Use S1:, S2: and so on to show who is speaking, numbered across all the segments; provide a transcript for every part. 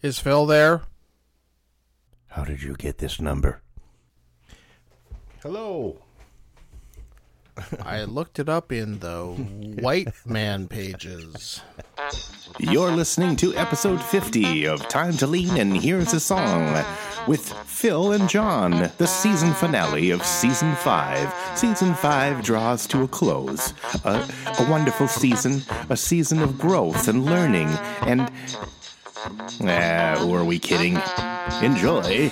S1: Is Phil there?
S2: How did you get this number? Hello.
S1: I looked it up in the white man pages.
S2: You're listening to episode 50 of Time to Lean and Here's a Song with Phil and John, the season finale of season 5. Season 5 draws to a close. A, a wonderful season, a season of growth and learning, and. Ah, who are we kidding? Enjoy.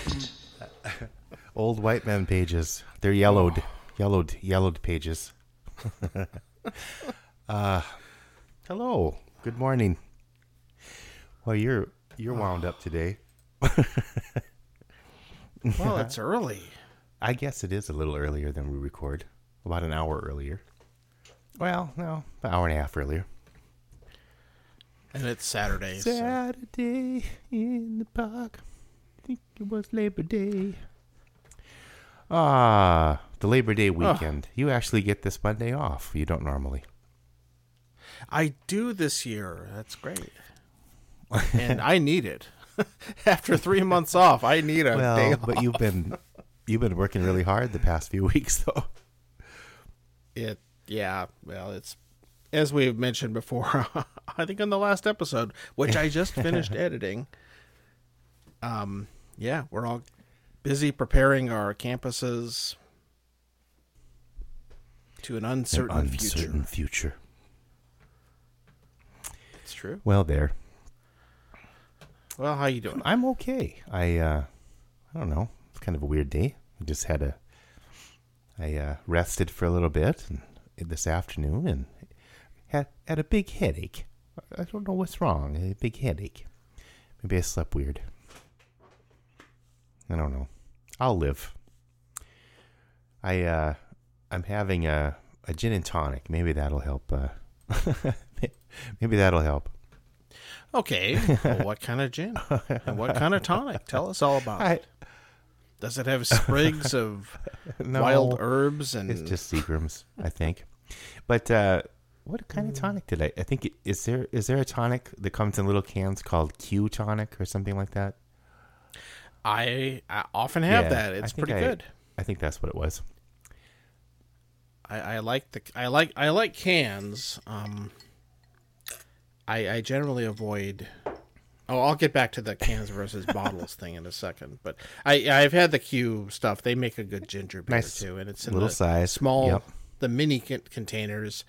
S3: Old white man pages. They're yellowed, yellowed, yellowed pages. uh, hello. Good morning. Well, you're you're wound up today.
S1: Well, it's early.
S3: I guess it is a little earlier than we record. About an hour earlier. Well, no, an hour and a half earlier.
S1: And it's Saturday. So.
S3: Saturday in the park. I think it was Labor Day. Ah, the Labor Day weekend. You actually get this Monday off. You don't normally.
S1: I do this year. That's great. and I need it. After three months off, I need a day
S3: Well,
S1: off.
S3: but you've been you've been working really hard the past few weeks, though.
S1: It, yeah, well, it's as we've mentioned before. I think on the last episode, which I just finished editing. Um, yeah, we're all busy preparing our campuses to an uncertain,
S3: Uncertain
S1: future.
S3: future.
S1: It's true.
S3: Well, there.
S1: Well, how you doing?
S3: I'm okay. I uh I don't know. It's kind of a weird day. I just had a I uh rested for a little bit and, this afternoon and had had a big headache. I don't know what's wrong. A big headache. Maybe I slept weird. I don't know. I'll live. I uh I'm having a a gin and tonic. Maybe that'll help uh maybe that'll help.
S1: Okay. Well, what kind of gin? And what kind of tonic? Tell us all about
S3: I
S1: it. Does it have sprigs of
S3: no.
S1: wild herbs and
S3: It's just Seagram's, I think. But uh, what kind of tonic did I? I think it, is there is there a tonic that comes in little cans called Q tonic or something like that?
S1: I, I often have
S3: Yeah,
S1: that. It's pretty
S3: I-
S1: good.
S3: I think that's what it was.
S1: I, I like the I like I like cans. Um, I I generally avoid. Oh, I'll get back to the cans versus bottles thing in a second. But I I've had the Q stuff. They make a good ginger beer
S3: Nice
S1: too, and it's in
S3: little
S1: the
S3: size.
S1: small,
S3: Yep.
S1: the mini con- containers.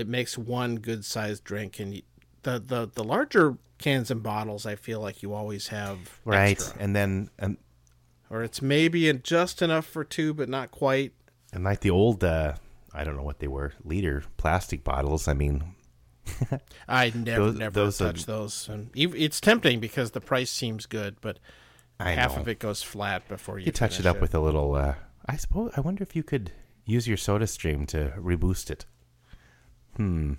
S1: It makes one good sized drink, and the the the larger cans and bottles. I feel like you always have
S3: Right,
S1: extra.
S3: and then and,
S1: or it's maybe in just enough for two, but not quite.
S3: and like the old uh, I don't know what they were liter plastic bottles. I mean,
S1: I never,
S3: Those-
S1: never
S3: those are-
S1: touch those, and it's tempting because the price seems good, but
S3: I
S1: half
S3: know.
S1: of it goes flat before you,
S3: you touch it up with a little. Uh, I suppose. I wonder if you could use your Soda Stream to reboost it. Hmm.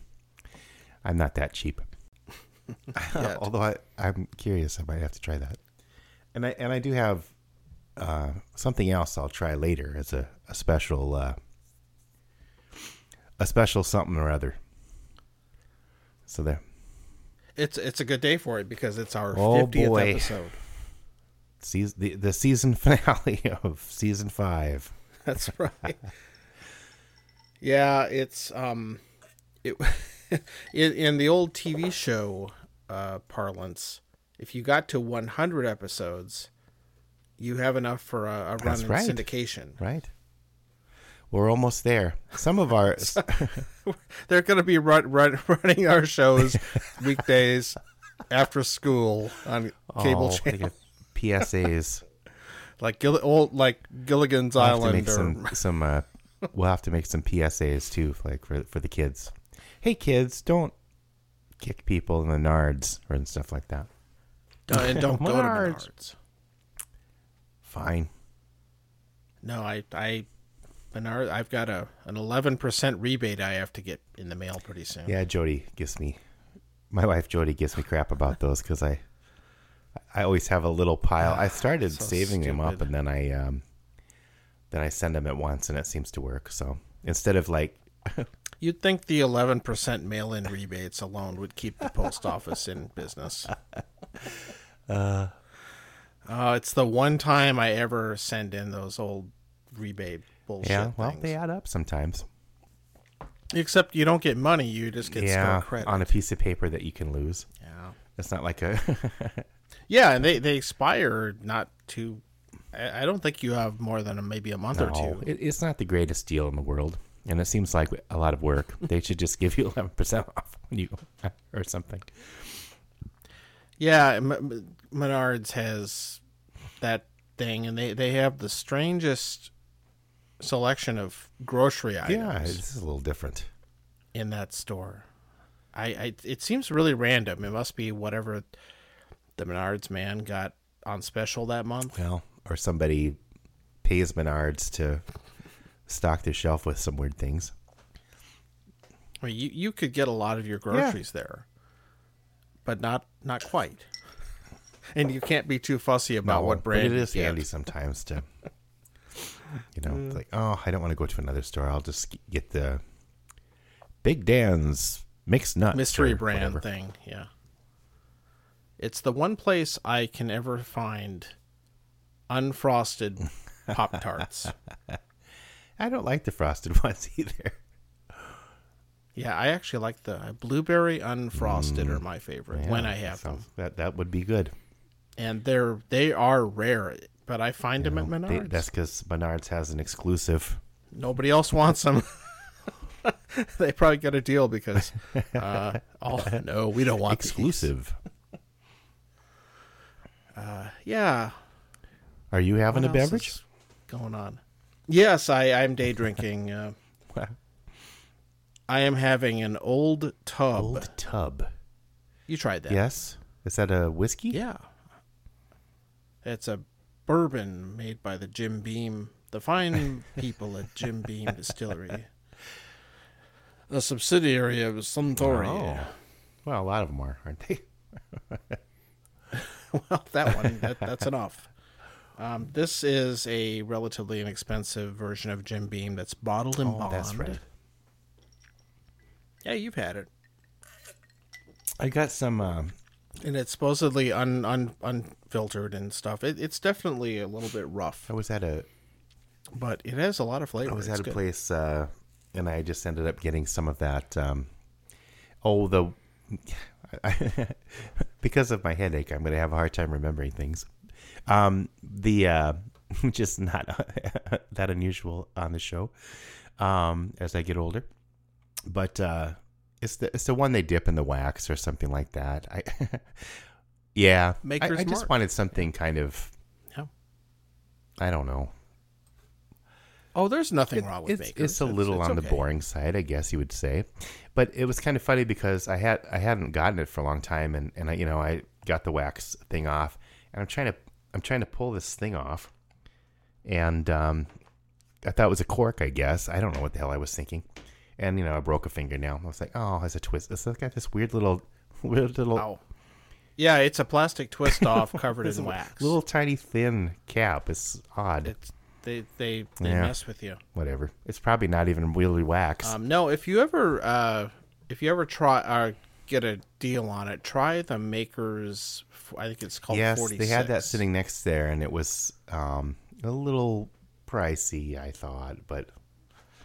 S3: I'm not that cheap. Although I, I'm curious, I might have to try that. And I and I do have uh, something else I'll try later as a, a special uh, a special something or other. So there.
S1: It's it's a good day for it because it's our
S3: Oh,
S1: fiftieth
S3: boy.
S1: episode.
S3: Season, the, the season finale of season five.
S1: That's right. yeah, it's um, it in, in the old TV show uh, parlance. If you got to one hundred episodes, you have enough for a, a run in
S3: right.
S1: syndication.
S3: Right. We're almost there. Some of our
S1: They're going to be run, run, running our shows weekdays after school on cable
S3: oh,
S1: channel,
S3: PSAs.
S1: like Gill, old like Gilligan's
S3: We'll
S1: Island. Or,
S3: some some. Uh, we'll have to make some PSAs too, like for for the kids. Hey kids, don't kick people in the nards or and stuff like that.
S1: Don't- and don't go to
S3: Menards.
S1: Menards.
S3: Fine.
S1: No, I I Menard. I've got a an eleven percent rebate I have to get in the mail pretty soon.
S3: Yeah, Jody gives me. My wife Jody gives me crap about those because I, I always have a little pile. I started
S1: So
S3: saving them up, and then I, um, then I send them at once, and it seems to work. So instead of like,
S1: You'd think the eleven percent mail in rebates alone would keep the post office in business. Uh, it's the one time I ever send in those old rebate bullshit
S3: Yeah, well,
S1: things.
S3: they add up sometimes.
S1: Except you don't get money; you just get
S3: yeah,
S1: store credit.
S3: on a piece of paper that you can lose.
S1: yeah,
S3: It's not like a.
S1: yeah, and they they expire not too. I I don't think you have more than a, maybe a month or two.
S3: it, it's not the greatest deal in the world, and it seems like a lot of work. they should just give you eleven percent off when you or something.
S1: Yeah, M- M- Menards has that thing, and they they have the strangest selection of grocery items.
S3: Yeah, this is a little different.
S1: in that store. I, I it seems really random. It must be whatever the Menards man got on special that month.
S3: Well, or somebody pays Menards to stock their shelf with some weird things.
S1: I mean, you you could get a lot of your groceries there, but not not quite. And you can't be too fussy about
S3: No,
S1: what brand
S3: it is handy sometimes to, you know, it's like oh, I don't want to go to another store. I'll just get the Big Dan's mixed nuts
S1: mystery brand
S3: whatever.
S1: thing. Yeah, it's the one place I can ever find unfrosted Pop Tarts.
S3: I don't like the frosted ones either.
S1: Yeah, I actually like the blueberry unfrosted are my favorite when
S3: Mm.
S1: I have them.
S3: sounds- That that would be good.
S1: and they're they are rare, but I find them at
S3: They-
S1: Menards.
S3: that's because Menards has an exclusive.
S1: Nobody else wants them. they probably got a deal because, uh, oh no, we don't want.
S3: Exclusive.
S1: Yeah,
S3: Are you having
S1: what
S3: a beverage?
S1: going on? Yes, I I'm day drinking. Uh, I am having an old tub.
S3: Old tub.
S1: You tried that?
S3: Yes. Is that a whiskey?
S1: Yeah. It's a bourbon made by the Jim Beam, the fine people at Jim Beam Distillery, a subsidiary of Suntory.
S3: Oh. Well, a lot of them are, aren't they?
S1: Well, that one, that, that's enough. Um, this is a relatively inexpensive version of Jim Beam that's bottled in
S3: Oh,
S1: bond.
S3: that's right.
S1: Yeah, you've had it,
S3: I got some. Uh,
S1: and it's supposedly un, un unfiltered and stuff. It, it's definitely a little bit rough,
S3: I was at a.
S1: but it has a lot of flavor.
S3: I was
S1: It's
S3: at a
S1: good.
S3: place, uh, and I just ended up getting some of that. Um, oh, the because of my headache, I'm going to have a hard time remembering things. Um, the uh, which is not that unusual on the show um, as I get older, but uh, it's the it's the one they dip in the wax or something like that. I yeah, I,
S1: Maker's
S3: I just wanted something kind of
S1: Yeah.
S3: I don't know.
S1: Oh, there's nothing
S3: It-
S1: wrong with
S3: it's,
S1: Makers.
S3: It's a little
S1: it's
S3: on the boring side, I guess you would say. But it was kind of funny because I had I hadn't gotten it for a long time, and and I you know I got the wax thing off, and I'm trying to I'm trying to pull this thing off, and um, I thought it was a cork, I guess. I don't know what the hell I was thinking, and you know I broke a fingernail. I was like, oh, it's a twist. It's got this weird little weird little
S1: Oh. Yeah, it's a plastic twist off covered in wax.
S3: little tiny thin cap. It's odd.
S1: It's they they they
S3: Yeah.
S1: mess with you.
S3: Whatever. It's probably not even really wax.
S1: Um, no, if you ever uh, if you ever try or get a deal on it, try the Makers. I think it's called.
S3: yes,
S1: 46.
S3: they had that sitting next there, and it was um, a little pricey, I thought, but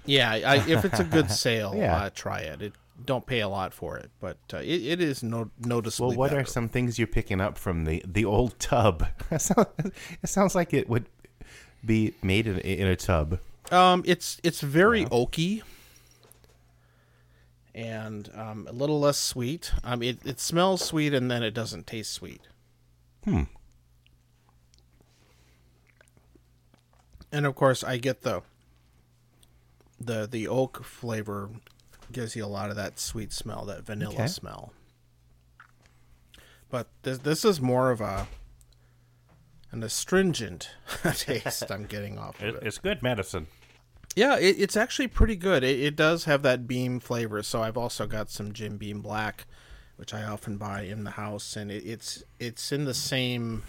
S1: Yeah, I, if it's a good sale,
S3: Yeah.
S1: uh, try it. It don't pay a lot for it, but uh, it, it is no noticeably.
S3: well, what are some things you're picking up from the the old tub? it sounds- like it would be made in, in a tub.
S1: Um, it's it's very oaky and um, a little less sweet. Um, it it smells sweet and then it doesn't taste sweet.
S3: Hmm.
S1: And of course, I get the the the oak flavor gives you a lot of that sweet smell, that vanilla
S3: Okay.
S1: smell. But this this is more of a an astringent taste I'm getting off of it.
S3: It's good medicine.
S1: Yeah, it, it's actually pretty good. It, it does have that beam flavor. So I've also got some Jim Beam Black, which I often buy in the house, and it, it's it's in the same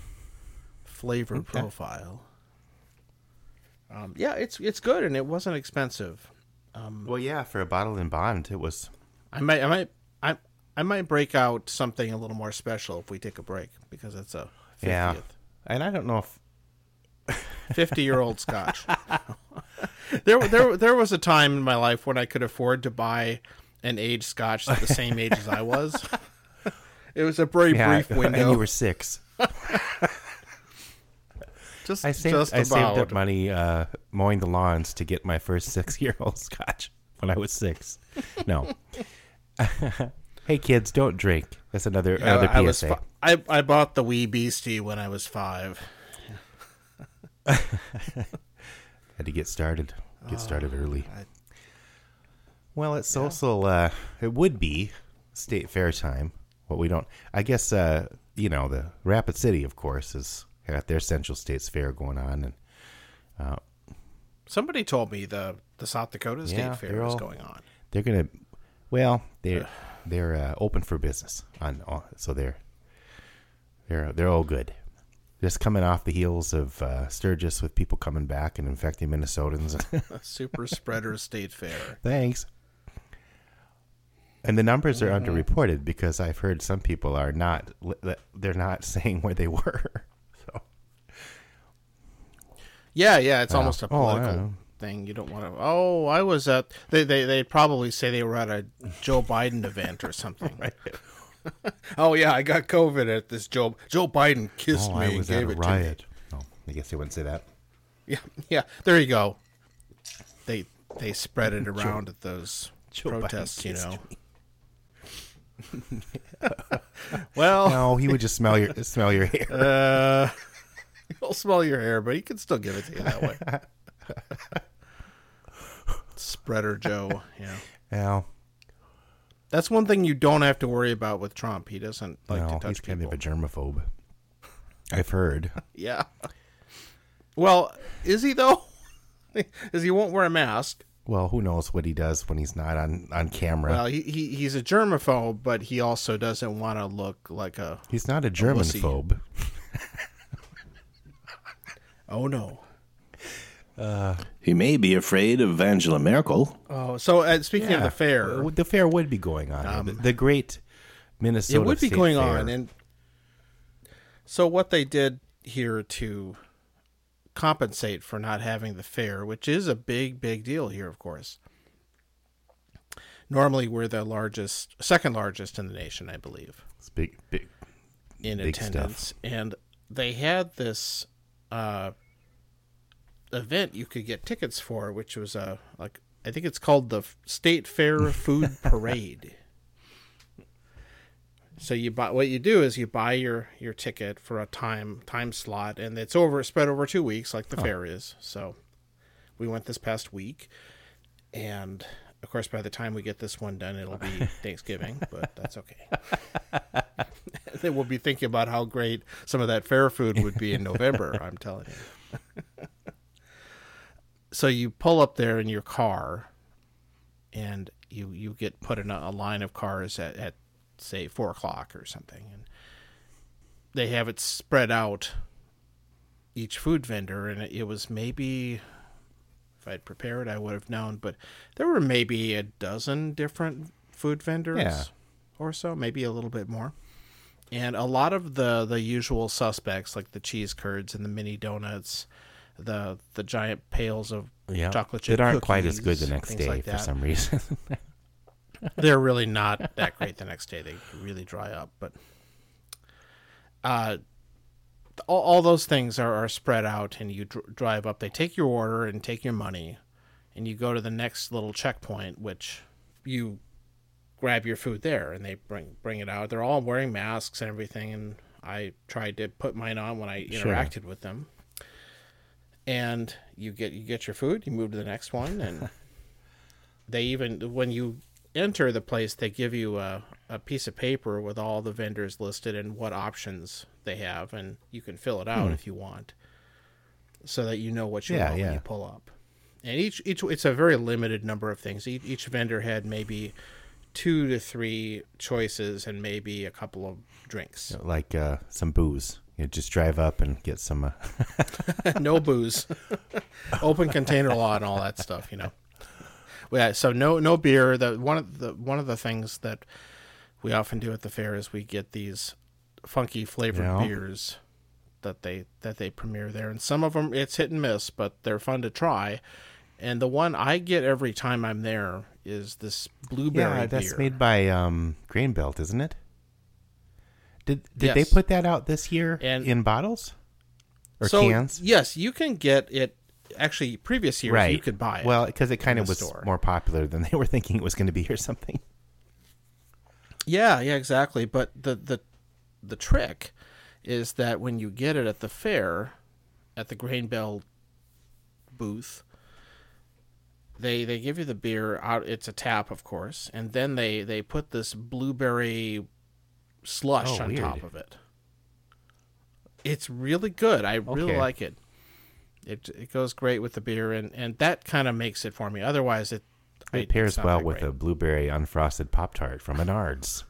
S1: flavor profile. Um, yeah, it's it's good, and it wasn't expensive.
S3: Well, yeah, for a bottle in bond, it was.
S1: I might I might I I might break out something a little more special if we take a break because it's a
S3: Yeah. And I don't know if
S1: 50 year old scotch. there, there, there was a time in my life when I could afford to buy an aged scotch at the same age as I was. It was a very
S3: yeah,
S1: brief window.
S3: and you were six.
S1: just,
S3: I saved
S1: just
S3: I saved up money uh, mowing the lawns to get my first six year old scotch when I was six. No. hey kids, don't drink. That's another
S1: I,
S3: another
S1: I was
S3: PSA.
S1: fi- I, I bought the wee beastie when I was five.
S3: Had to get started. Get started early.
S1: I-
S3: well, it's also uh, it would be state fair time. What we don't, I guess, uh, you know, the Rapid City, of course, is got their Central States Fair going on, and
S1: Somebody told me the the South Dakota State
S3: Yeah,
S1: Fair is going on.
S3: they're gonna, well, they're they're uh, open for business on, on, so they're they're they're all good. Just coming off the heels of uh, Sturgis with people coming back and infecting Minnesotans.
S1: A super spreader state fair.
S3: Thanks. And the numbers are underreported because I've heard some people are not they're not saying where they were. So
S1: Yeah, yeah, it's almost a
S3: Oh,
S1: political
S3: know.
S1: thing. You don't want to. Oh, I was at. They they they probably say they were at a Joe Biden event or something. oh yeah, I got COVID at this Joe Joe Biden kissed
S3: oh,
S1: me
S3: I
S1: and
S3: was at a
S1: it
S3: riot. Oh, I guess they wouldn't say that.
S1: Yeah, yeah. There you go. They they spread it around at those
S3: Joe
S1: protests. You know. well,
S3: No, he would just smell your smell your hair.
S1: uh, he'll smell your hair, but he can still give it to you that way. Spreader Joe. Yeah.
S3: Well,
S1: That's one thing you don't have to worry about with Trump. He doesn't like
S3: no,
S1: to touch
S3: he's kind of a germaphobe. I've heard.
S1: yeah. Well, is he though? Is he won't wear a mask?
S3: Well, who knows what he does when he's not on on camera?
S1: Well, he, he he's a germaphobe, but he also doesn't want to look like a.
S3: he's not a
S1: wussy. Oh no.
S2: He may be afraid of Angela Merkel.
S1: Oh, so uh, speaking of the fair,
S3: Uh, the fair would be going on. the, the great Minnesota.
S1: it would be
S3: State
S1: going
S3: Fair.
S1: on, and so what they did here to compensate for not having the fair, which is a big, big deal here, of course. Normally, we're the largest, second largest in the nation, I believe.
S3: It's big, big.
S1: in
S3: Big stuff.
S1: attendance, and they had this uh, event you could get tickets for, which was a like I think it's called the State Fair Food Parade. So you buy what you do is you buy your your ticket for a time time slot, and it's over spread over two weeks, like the fair is. So we went this past week, and of course by the time we get this one done, it'll be Thanksgiving, but that's okay. then we'll be thinking about how great some of that fair food would be in November. I'm telling you. So you pull up there in your car, and you you get put in a, a line of cars at, at say four o'clock or something, and they have it spread out. Each food vendor, and it, it was maybe if I'd prepared, I would have known. But there were maybe a dozen different food vendors
S3: Yeah.
S1: or so, maybe a little bit more. And a lot of the the usual suspects, like the cheese curds and the mini donuts, the the giant pails of
S3: Yeah,
S1: chocolate chip
S3: that aren't quite as good the next day
S1: like
S3: for some reason.
S1: They're really not that great the next day. They really dry up, but uh, all, all those things are, are spread out, and you dr- drive up. They take your order and take your money, and you go to the next little checkpoint, which you grab your food there, and they bring bring it out. They're all wearing masks and everything, and I tried to put mine on when I
S3: Sure.
S1: interacted with them. And you get you get your food, you move to the next one, and they even when you enter the place they give you a, a piece of paper with all the vendors listed and what options they have and you can fill it out if you want so that you know what you
S3: Hmm. Yeah,
S1: want when you pull up and each each it's a very limited number of things each, each vendor had maybe two to three choices and maybe a couple of drinks
S3: like uh, some booze. You just drive up and get some. Uh,
S1: no booze, open container law, and all that stuff. You know. Yeah. So no no beer. The one of the one of the things that we often do at the fair is we get these funky flavored
S3: Yeah.
S1: beers that they that they premiere there, and some of them it's hit and miss, but they're fun to try. And the one I get every time I'm there is this blueberry
S3: Yeah, that's
S1: beer.
S3: made by um, Grain Belt, isn't it? Did did they put that out this year
S1: And-
S3: in bottles or
S1: so,
S3: cans?
S1: Yes, you can get it. Actually, previous years
S3: right.
S1: you could buy it.
S3: Well, because it kind of was
S1: store.
S3: more popular than they were thinking it was going to be or something.
S1: Yeah, yeah, exactly. But the the the trick is that when you get it at the fair, at the Grain Belt booth, they they give you the beer out. It's a tap, of course, and then they they put this blueberry slush
S3: Oh,
S1: on
S3: weird.
S1: top of it. It's really good. I really
S3: Okay.
S1: like it. It it goes great with the beer, and and that kind of makes it for me. Otherwise, it
S3: It
S1: it's
S3: pairs well with
S1: great.
S3: a blueberry unfrosted Pop Tart from Menards.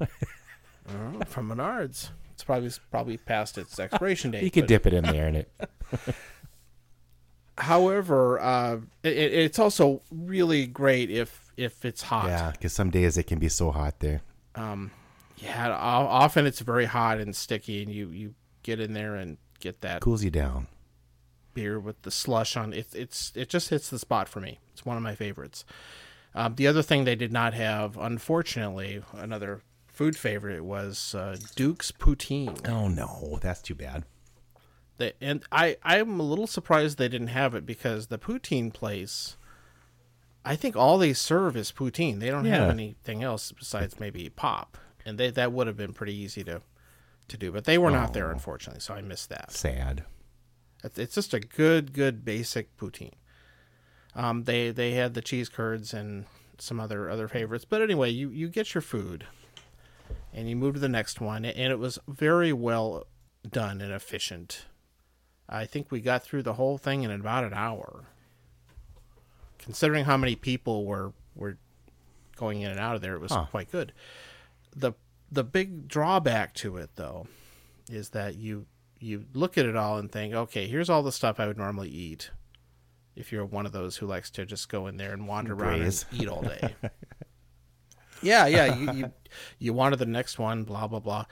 S1: Oh, from Menards. It's probably probably past its expiration date.
S3: You could
S1: but-
S3: dip it in there and it.
S1: However, uh, it, it's also really great if if it's hot.
S3: Yeah, because some days it can be so hot there.
S1: Yeah, often it's very hot and sticky, and you you get in there and get that
S3: Cools you down.
S1: beer with the slush on it. It's it just hits the spot for me. It's one of my favorites. Um, the other thing they did not have, unfortunately, another food favorite was uh, Duke's poutine.
S3: Oh no, that's too bad.
S1: They, and I, I'm a little surprised they didn't have it because the poutine place, I think all they serve is poutine. They don't
S3: Yeah.
S1: have anything else besides maybe pop, and they that would have been pretty easy to, to do. But they were not there, unfortunately, so I missed that.
S3: Sad.
S1: It's, it's just a good, good basic poutine. Um, they they had the cheese curds and some other other favorites, but anyway, you you get your food, and you move to the next one, and it was very well done and efficient. I think we got through the whole thing in about an hour. Considering how many people were were going in and out of there, it was
S3: Huh.
S1: quite good. The The big drawback to it, though, is that you you look at it all and think, okay, here's all the stuff I would normally eat. If you're one of those who likes to just go in there and wander around and eat all day. yeah, yeah. You, you you wanted the next one, blah blah blah.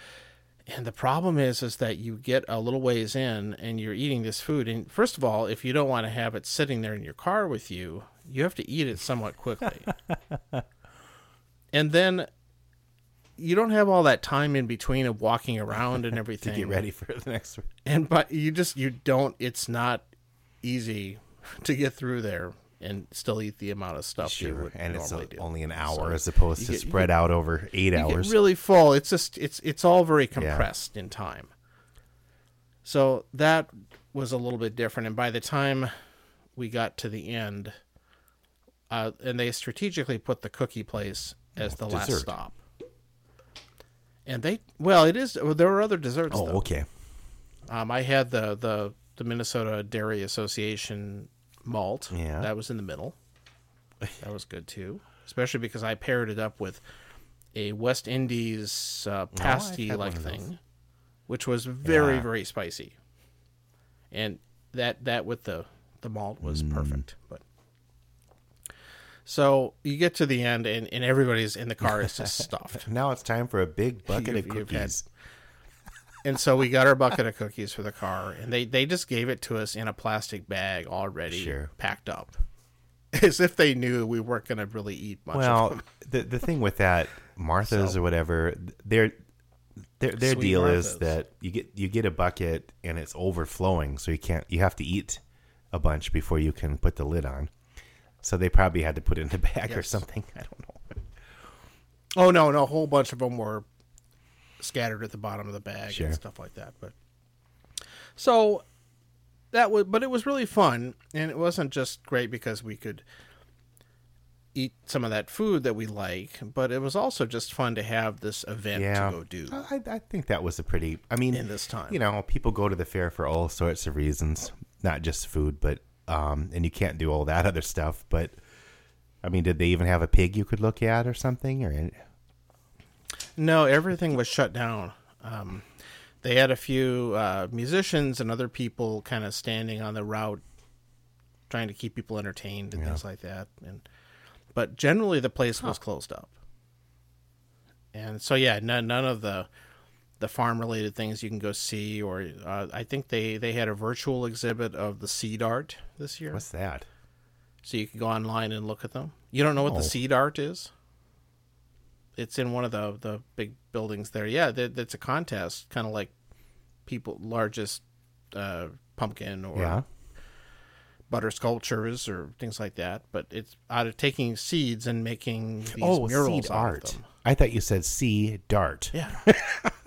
S1: And the problem is, is that you get a little ways in and you're eating this food. And first of all, if you don't want to have it sitting there in your car with you, you have to eat it somewhat quickly. and then you don't have all that time in between of walking around and everything.
S3: To get ready for the next one.
S1: and but you just you don't it's not easy to get through there and still eat the amount of stuff you
S3: Sure,
S1: would
S3: and it's
S1: normally
S3: a-
S1: do.
S3: only an hour
S1: So
S3: as opposed to
S1: get-
S3: spread
S1: get-
S3: out over eight hours.
S1: really full. It's just it's it's all very compressed in time. So that was a little bit different, and by the time we got to the end, uh, and they strategically put the cookie place as the last stop. And they well, it is. Well, there were other desserts.
S3: oh,
S1: though.
S3: okay.
S1: Um, I had the, the the Minnesota Dairy Association malt.
S3: Yeah.
S1: that was in the middle. That was good too, especially because I paired it up with a West Indies uh, pasty like
S3: those.
S1: thing, which was very
S3: Yeah.
S1: very spicy, and that that with the the malt was
S3: Mm.
S1: perfect. But so you get to the end, and, and everybody's in the car is just stuffed.
S3: Now it's time for a big bucket of
S1: you've had-
S3: cookies.
S1: And so we got our bucket of cookies for the car, and they, they just gave it to us in a plastic bag already
S3: Sure.
S1: packed up, as if they knew we weren't going to really eat much of
S3: Well,
S1: them.
S3: the the thing with that Martha's
S1: So-
S3: or whatever, their their their deal is that you get you get a bucket and it's overflowing, so you can't you have to eat a bunch before you can put the lid on. So they probably had to put it in the bag or something. I don't know.
S1: Oh no, no, a whole bunch of them were scattered at the bottom of the bag
S3: Sure.
S1: and stuff like that. But so that was, but it was really fun, and it wasn't just great because we could eat some of that food that we like, but it was also just fun to have this event
S3: Yeah,
S1: to go do
S3: I, I think that was a pretty. I mean,
S1: in this time.
S3: you know, people go to the fair for all sorts of reasons, not just food, but um, and you can't do all that other stuff. But I mean, did they even have a pig you could look at or something? Or
S1: No, everything was shut down. Um, they had a few uh, musicians and other people kind of standing on the route, trying to keep people entertained and things like that. And but generally, the place was closed up. And so, yeah, none, none of the the farm related things you can go see. Or uh, I think they they had a virtual exhibit of the seed art this year,
S3: What's that?
S1: so you can go online and look at them. You don't know what
S3: No.
S1: the seed art is? It's in one of the the big buildings there. Yeah, that, that's a contest, kind of like people largest uh, pumpkin or
S3: Yeah.
S1: butter sculptures or things like that. But it's out of taking seeds and making these
S3: oh,
S1: murals
S3: seed art. I thought you said sea dart.
S1: Yeah.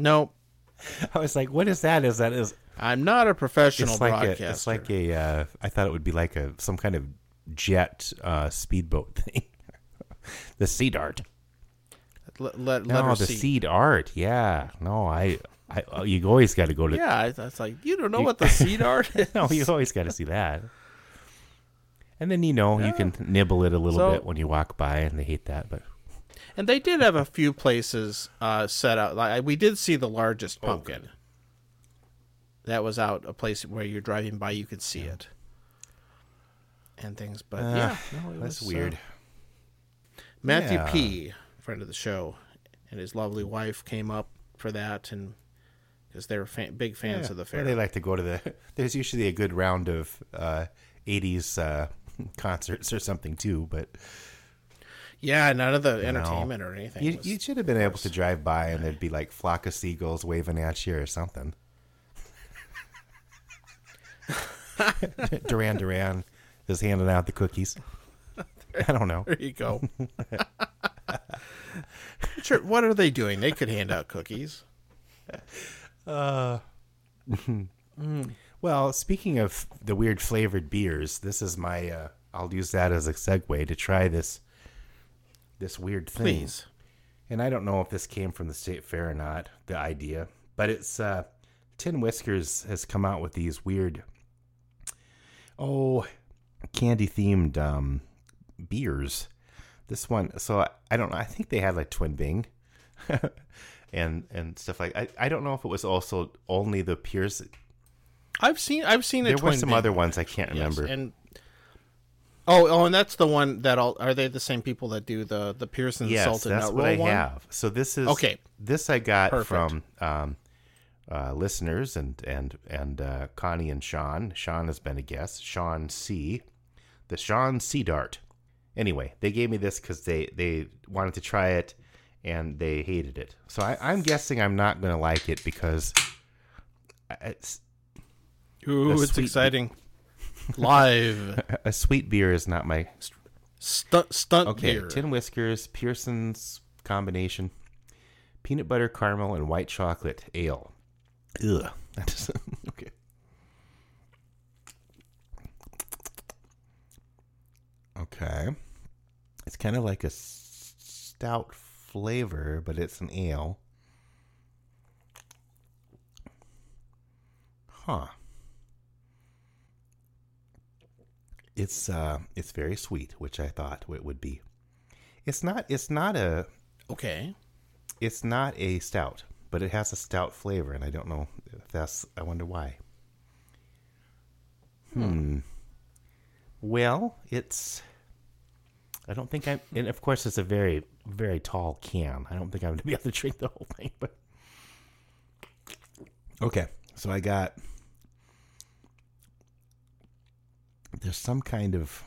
S1: no,
S3: I was like, what is that? Is that is
S1: I'm not a professional
S3: it's like
S1: broadcaster.
S3: a, it's like a uh, I thought it would be like a some kind of jet uh, speedboat thing. the seed art.
S1: Let, let,
S3: No, the seed art. Yeah. No, I. I oh, you always got to go to.
S1: Yeah, I, I was like, you don't know what the seed art is.
S3: No, you always got to see that. And then you know you can nibble it a little
S1: So-
S3: bit when you walk by, and they hate that. But
S1: And they did have a few places uh, set out. Like we did see the largest pumpkin. that was out a place where you're driving by, you could see it, and things. But
S3: Uh,
S1: yeah, no, it
S3: that's
S1: was, uh,
S3: weird.
S1: Matthew
S3: Yeah.
S1: P, friend of the show, and his lovely wife came up for that, and because they're fan, big fans
S3: Yeah,
S1: of the fair.
S3: They like to go to the. There's usually a good round of uh, '80s uh, concerts or something too. But
S1: yeah, none of the entertainment or anything.
S3: you, you should have been able to drive by, and there'd be like flock of seagulls waving at you or something. Duran Duran is handing out the cookies. I don't know.
S1: There you go. sure. What are they doing? They could hand out cookies.
S3: Well, speaking of the weird flavored beers, this is my. Uh, I'll use that as a segue to try this. This weird thing.
S1: Please.
S3: And I don't know if this came from the state fair or not. The idea, but it's uh, Tin Whiskers has come out with these weird, oh, candy themed um, beers. This one, so I, I don't know. I think they had like Twin Bing. And and stuff like I, I don't know if it was also only the Pierce
S1: I've seen. I've seen a
S3: there were some
S1: Bing
S3: other
S1: one.
S3: ones I can't
S1: Yes,
S3: remember.
S1: and oh, oh, and that's the one that all are they the same people that do the the Pearson
S3: yes,
S1: salted
S3: that's
S1: nut
S3: what
S1: roll
S3: I
S1: one?
S3: have. So this is
S1: Okay.
S3: This I got
S1: Perfect.
S3: from um, uh, listeners and and and uh, Connie and Sean. Sean has been a guest. Sean C, the Sean C Dart. Anyway, they gave me this because they they wanted to try it and they hated it. So I, I'm guessing I'm not going to like it because it's,
S1: Ooh, it's
S3: sweet-
S1: exciting. Live
S3: a sweet beer is not my
S1: stunt stunt
S3: Okay,
S1: beer.
S3: Tin Whiskers, Pearson's combination, peanut butter caramel, and white chocolate ale. Ugh. That doesn't- okay. Okay. It's kind of like a stout flavor, but it's an ale. Huh. It's uh it's very sweet, which I thought it would be. It's not it's not a
S1: Okay.
S3: it's not a stout, but it has a stout flavor, and I don't know if that's. I wonder why. Hmm. Well, it's. I don't think I'm. And of course, it's a very, very tall can. I don't think I'm going to be able to drink the whole thing, but. Okay, so I got. There's some kind of.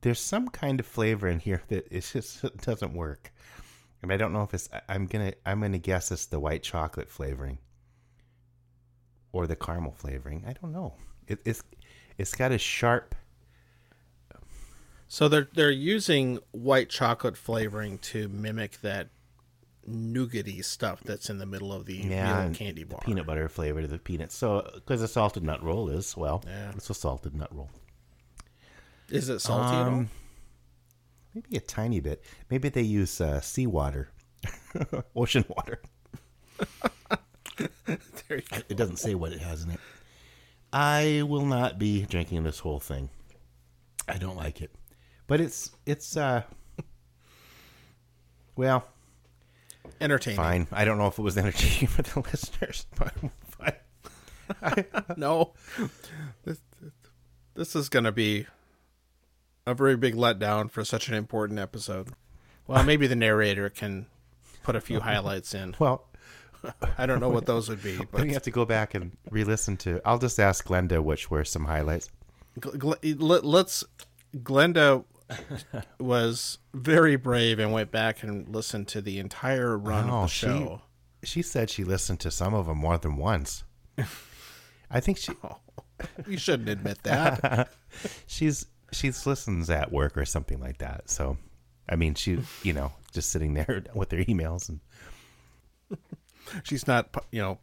S3: There's some kind of flavor in here that it just doesn't work. And I don't know if it's. I'm gonna. I'm gonna guess it's the white chocolate flavoring, or the caramel flavoring. I don't know. It, it's. It's got a sharp.
S1: So they're they're using white chocolate flavoring to mimic that nougaty stuff that's in the middle of the
S3: Yeah,
S1: candy
S3: the
S1: bar.
S3: peanut butter flavor to the peanuts. So, because a salted nut roll is well,
S1: Yeah.
S3: it's a salted nut roll.
S1: Is it salty at all?
S3: Um, Maybe a tiny bit. Maybe they use uh, seawater, ocean water.
S1: There you go.
S3: It doesn't say what it has in it. I will not be drinking this whole thing. I don't like it, but it's it's uh. Well,
S1: Entertaining.
S3: fine. I don't know if it was entertaining for the listeners, but fine.
S1: No, this, this is going to be a very big letdown for such an important episode. Well, maybe the narrator can put a few highlights in.
S3: Well,
S1: I don't know what those would be,
S3: but
S1: but
S3: you have to go back and re-listen to. I'll just ask Glenda which were some highlights.
S1: Gl- Gl- let's. Glenda was very brave and went back and listened to the entire run
S3: Oh,
S1: of the
S3: she-
S1: show.
S3: She said she listened to some of them more than once. I think she
S1: You shouldn't admit that.
S3: she's she's listens at work or something like that. So, I mean, she you know just sitting there with her emails and
S1: She's not, you know,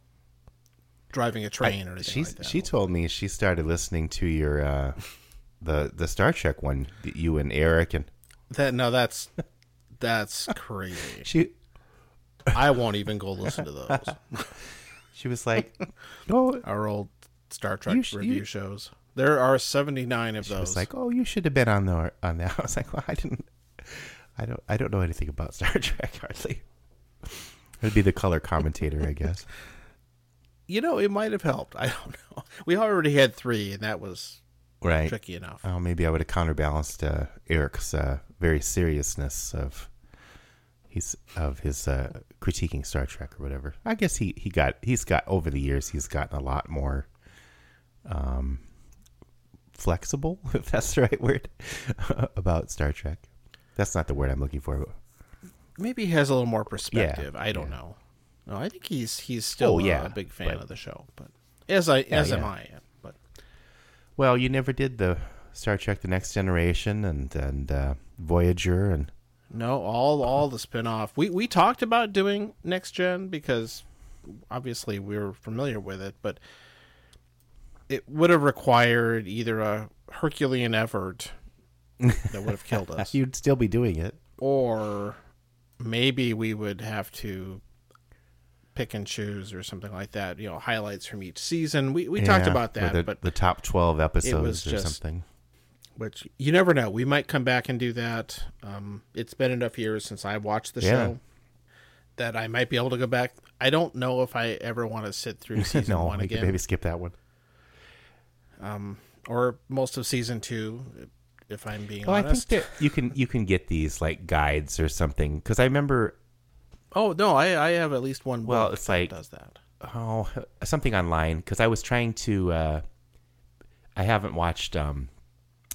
S1: driving a train or anything
S3: she's
S1: like
S3: she told me she started listening to your uh the the Star Trek one that you and Eric and
S1: that no, that's that's crazy.
S3: she
S1: I won't even go listen to those.
S3: she was like, "Oh,
S1: Our old Star Trek
S3: sh-
S1: review
S3: you-
S1: shows. There are seventy nine of
S3: She
S1: those.
S3: was like, "Oh, you should have been on the on that." I was like, "Well, I didn't. I don't. I don't know anything about Star Trek hardly." It'd be the color commentator, I guess.
S1: you know, it might have helped. I don't know. We already had three, and that was
S3: Right.
S1: tricky enough.
S3: Oh, maybe I would have counterbalanced uh, Eric's uh, very seriousness of he's of his uh, critiquing Star Trek or whatever. I guess he he got he's got over the years he's gotten a lot more um flexible, if that's the right word, about Star Trek. That's not the word I'm looking for.
S1: Maybe he has a little more perspective. I don't know. No, I think he's he's still
S3: Oh, yeah,
S1: a big fan
S3: but-
S1: of the show, but as I as am
S3: yeah.
S1: I.
S3: Well, you never did the Star Trek: The Next Generation and and uh, Voyager and
S1: no, all all the spin-off. We we talked about doing next gen because obviously we were familiar with it, but it would have required either a Herculean effort that would have killed us,
S3: you'd still be doing it.
S1: or maybe we would have to pick and choose or something like that. You know, highlights from each season. We we talked about that,
S3: the,
S1: but
S3: the top twelve episodes or
S1: just-
S3: something.
S1: which you never know. We might come back and do that. Um, it's been enough years since I watched the
S3: Yeah.
S1: show that I might be able to go back. I don't know if I ever want to sit through season
S3: no,
S1: one again
S3: maybe skip that one.
S1: Um, or most of season two, if I'm being
S3: Well, I think
S1: honest.
S3: that you can you can get these like guides or something because I remember
S1: oh no, I, I have at least one.
S3: Well,
S1: book
S3: it's
S1: that
S3: like-
S1: does that.
S3: oh something online because I was trying to. Uh, I haven't watched um,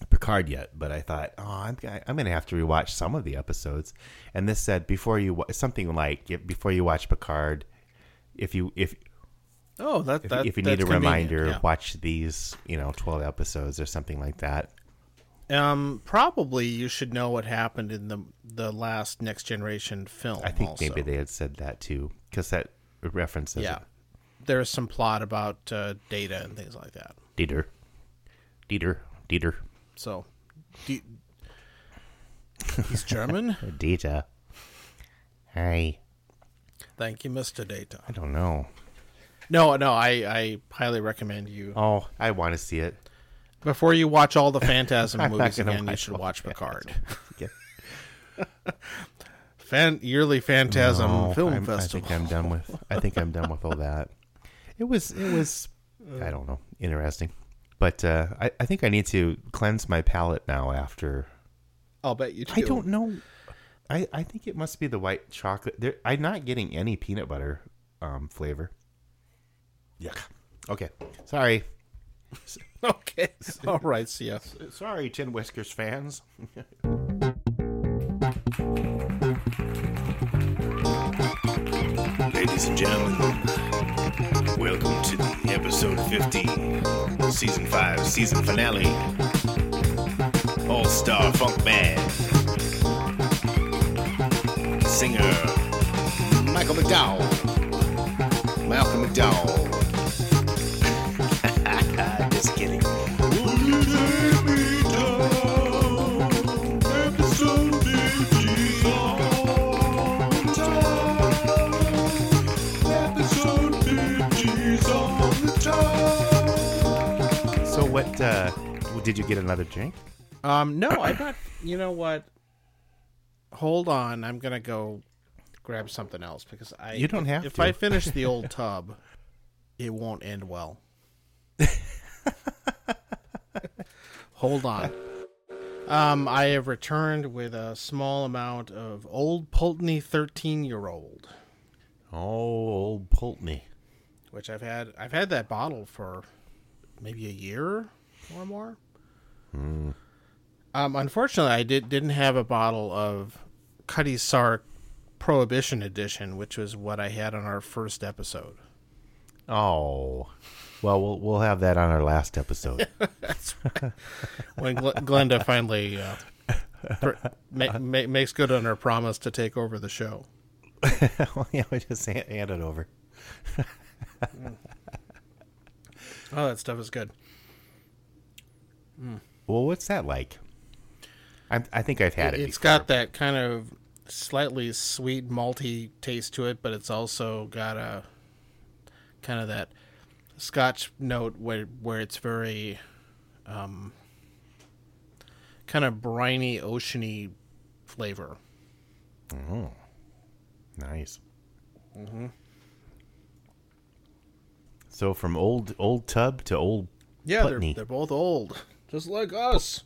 S3: Picard yet, but I thought, oh, I'm I'm gonna have to rewatch some of the episodes, and this said before you something like if- before you watch Picard, if you if
S1: Oh, that,
S3: if,
S1: that
S3: if you need a reminder,
S1: yeah.
S3: watch these you know twelve episodes or something like that.
S1: Um, probably you should know what happened in the the last Next Generation film.
S3: I think
S1: also.
S3: maybe they had said that too because that references
S1: yeah. There's some plot about uh, data and things like that.
S3: Dieter, Dieter, Dieter,
S1: So, do, he's German.
S3: Data. Hey,
S1: Thank you, Mister Data.
S3: I don't know.
S1: No, no, I, I highly recommend you
S3: Oh, I want to see it.
S1: Before you watch all the Phantasm movies again. You should watch Picard. Fan yearly Phantasm
S3: No,
S1: Film
S3: I'm-
S1: Festival.
S3: I think I'm done with. I think I'm done with all that. It was. It was. I don't know. Interesting, but uh, I, I think I need to cleanse my palate now. After
S1: I'll bet you.
S3: I
S1: do.
S3: don't know. I, I think it must be the white chocolate. There, I'm not getting any peanut butter um, flavor. Yuck. Okay. Sorry.
S1: Okay. All right. See ya.
S3: Sorry, Tin Whiskers fans.
S2: Ladies and gentlemen, welcome to the episode 50, season 5, season finale. All star funk band. Singer Michael McDowell. Malcolm McDowell.
S3: What? Uh, did you get another drink?
S1: Um, no, I got. You know what? Hold on. I'm gonna go grab something else because I.
S3: You don't have
S1: If
S3: to.
S1: I finish the old tub, it won't end well. Hold on. Um, I have returned with a small amount of Old Pulteney 13 year old,
S3: Oh, old Pulteney.
S1: which I've had. I've had that bottle for maybe a year or more. Um, unfortunately, I did didn't have a bottle of Cutty Sark Prohibition Edition, which was what I had on our first episode.
S3: Oh, well, we'll we'll have that on our last episode.
S1: when Gl- Glenda finally uh, pr- ma- ma- makes good on her promise to take over the show.
S3: well, yeah, we just hand, hand it over.
S1: Oh, that stuff is good.
S3: Well, what's that like? I I think I've had it.
S1: It's
S3: before.
S1: got that kind of slightly sweet malty taste to it, but it's also got a kind of that Scotch note where where it's very um, kind of briny, oceany flavor.
S3: Oh, nice. So from old old tub to old
S1: Yeah, they're,
S3: Putney.
S1: they're both old, just like us.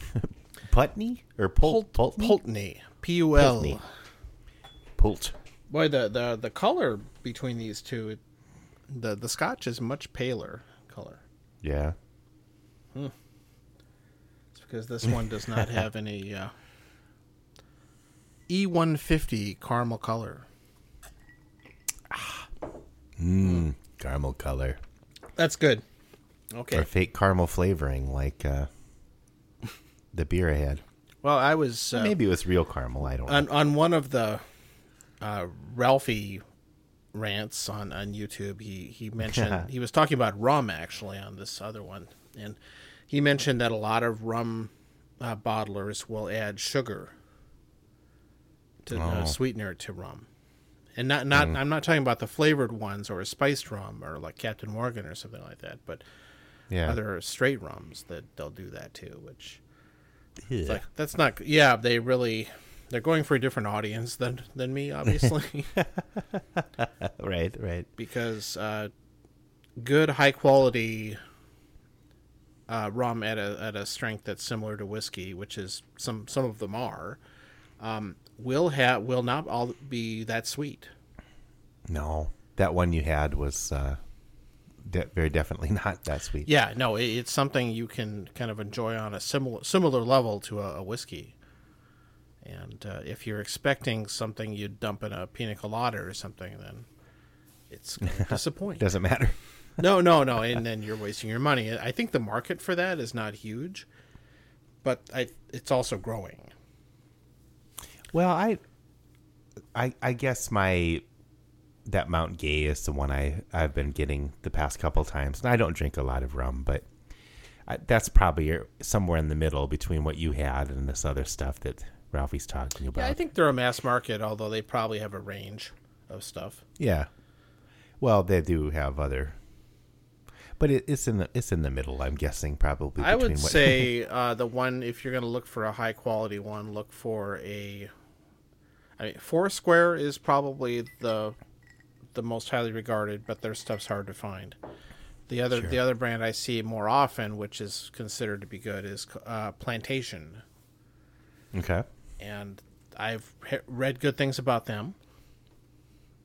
S3: Putney or Pult
S1: Pult-
S3: Pulteney?
S1: Pulteney, P U L.
S3: Pult.
S1: Boy, the, the the color between these two, it, the the Scotch is much paler color.
S3: Yeah. Hmm.
S1: It's because this one does not have any uh, E150 caramel color.
S3: Mmm. Caramel color
S1: That's good. Okay.
S3: or fake caramel flavoring, like uh, the beer I had.
S1: Well, I was uh,
S3: Maybe it was real caramel. I don't. know.
S1: on on one of the uh, Ralfy rants on on YouTube. He he mentioned he was talking about rum actually on this other one, and he mentioned that a lot of rum uh, bottlers will add sugar to uh,
S3: Oh.
S1: sweetener to rum. And not not I'm not talking about the flavored ones or a spiced rum or like Captain Morgan or something like that, but
S3: yeah.
S1: other straight rums that they'll do that too, which
S3: Yeah.
S1: it's like that's not yeah they really they're going for a different audience than than me obviously
S3: right. Right.
S1: because uh, good high quality uh, rum at a at a strength that's similar to whiskey, which is some some of them are, um, will have will not all be that sweet.
S3: No, that one you had was uh, de- very definitely not that sweet.
S1: Yeah, no, it, it's something you can kind of enjoy on a similar similar level to a, a whiskey. And uh, if you're expecting something you'd dump in a pina colada or something, then it's to.
S3: Doesn't matter.
S1: No, no, no, and then you're wasting your money. I think the market for that is not huge, but I, it's also growing.
S3: Well, I, I, I guess my that Mount Gay is the one I I've been getting the past couple times, and I don't drink a lot of rum, but I, that's probably somewhere in the middle between what you had and this other stuff that Ralfy's talking about.
S1: Yeah, I think they're a mass market, although they probably have a range of stuff.
S3: Yeah. Well, they do have other, but it, it's in the it's in the middle. I'm guessing probably.
S1: I would
S3: what-
S1: say uh, the one if you're going to look for a high quality one, look for a. I mean, Foursquare is probably the the most highly regarded, but their stuff's hard to find. The other the other brand I see more often, which is considered to be good, is uh, Plantation,
S3: okay.
S1: and I've he- read good things about them.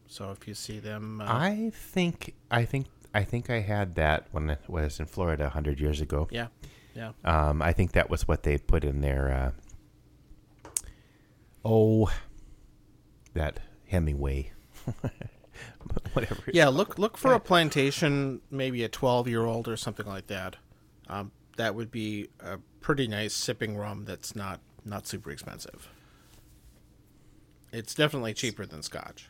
S1: So if you see them, uh,
S3: I think I think I think I had that when I was in Florida hundred years ago.
S1: yeah, yeah,
S3: Um, I think that was what they put in their. Uh, oh, that Hemingway. Whatever.
S1: yeah. Look look for a plantation, maybe a twelve year old or something like that. Um, that would be a pretty nice sipping rum. That's not not super expensive. It's definitely cheaper than Scotch.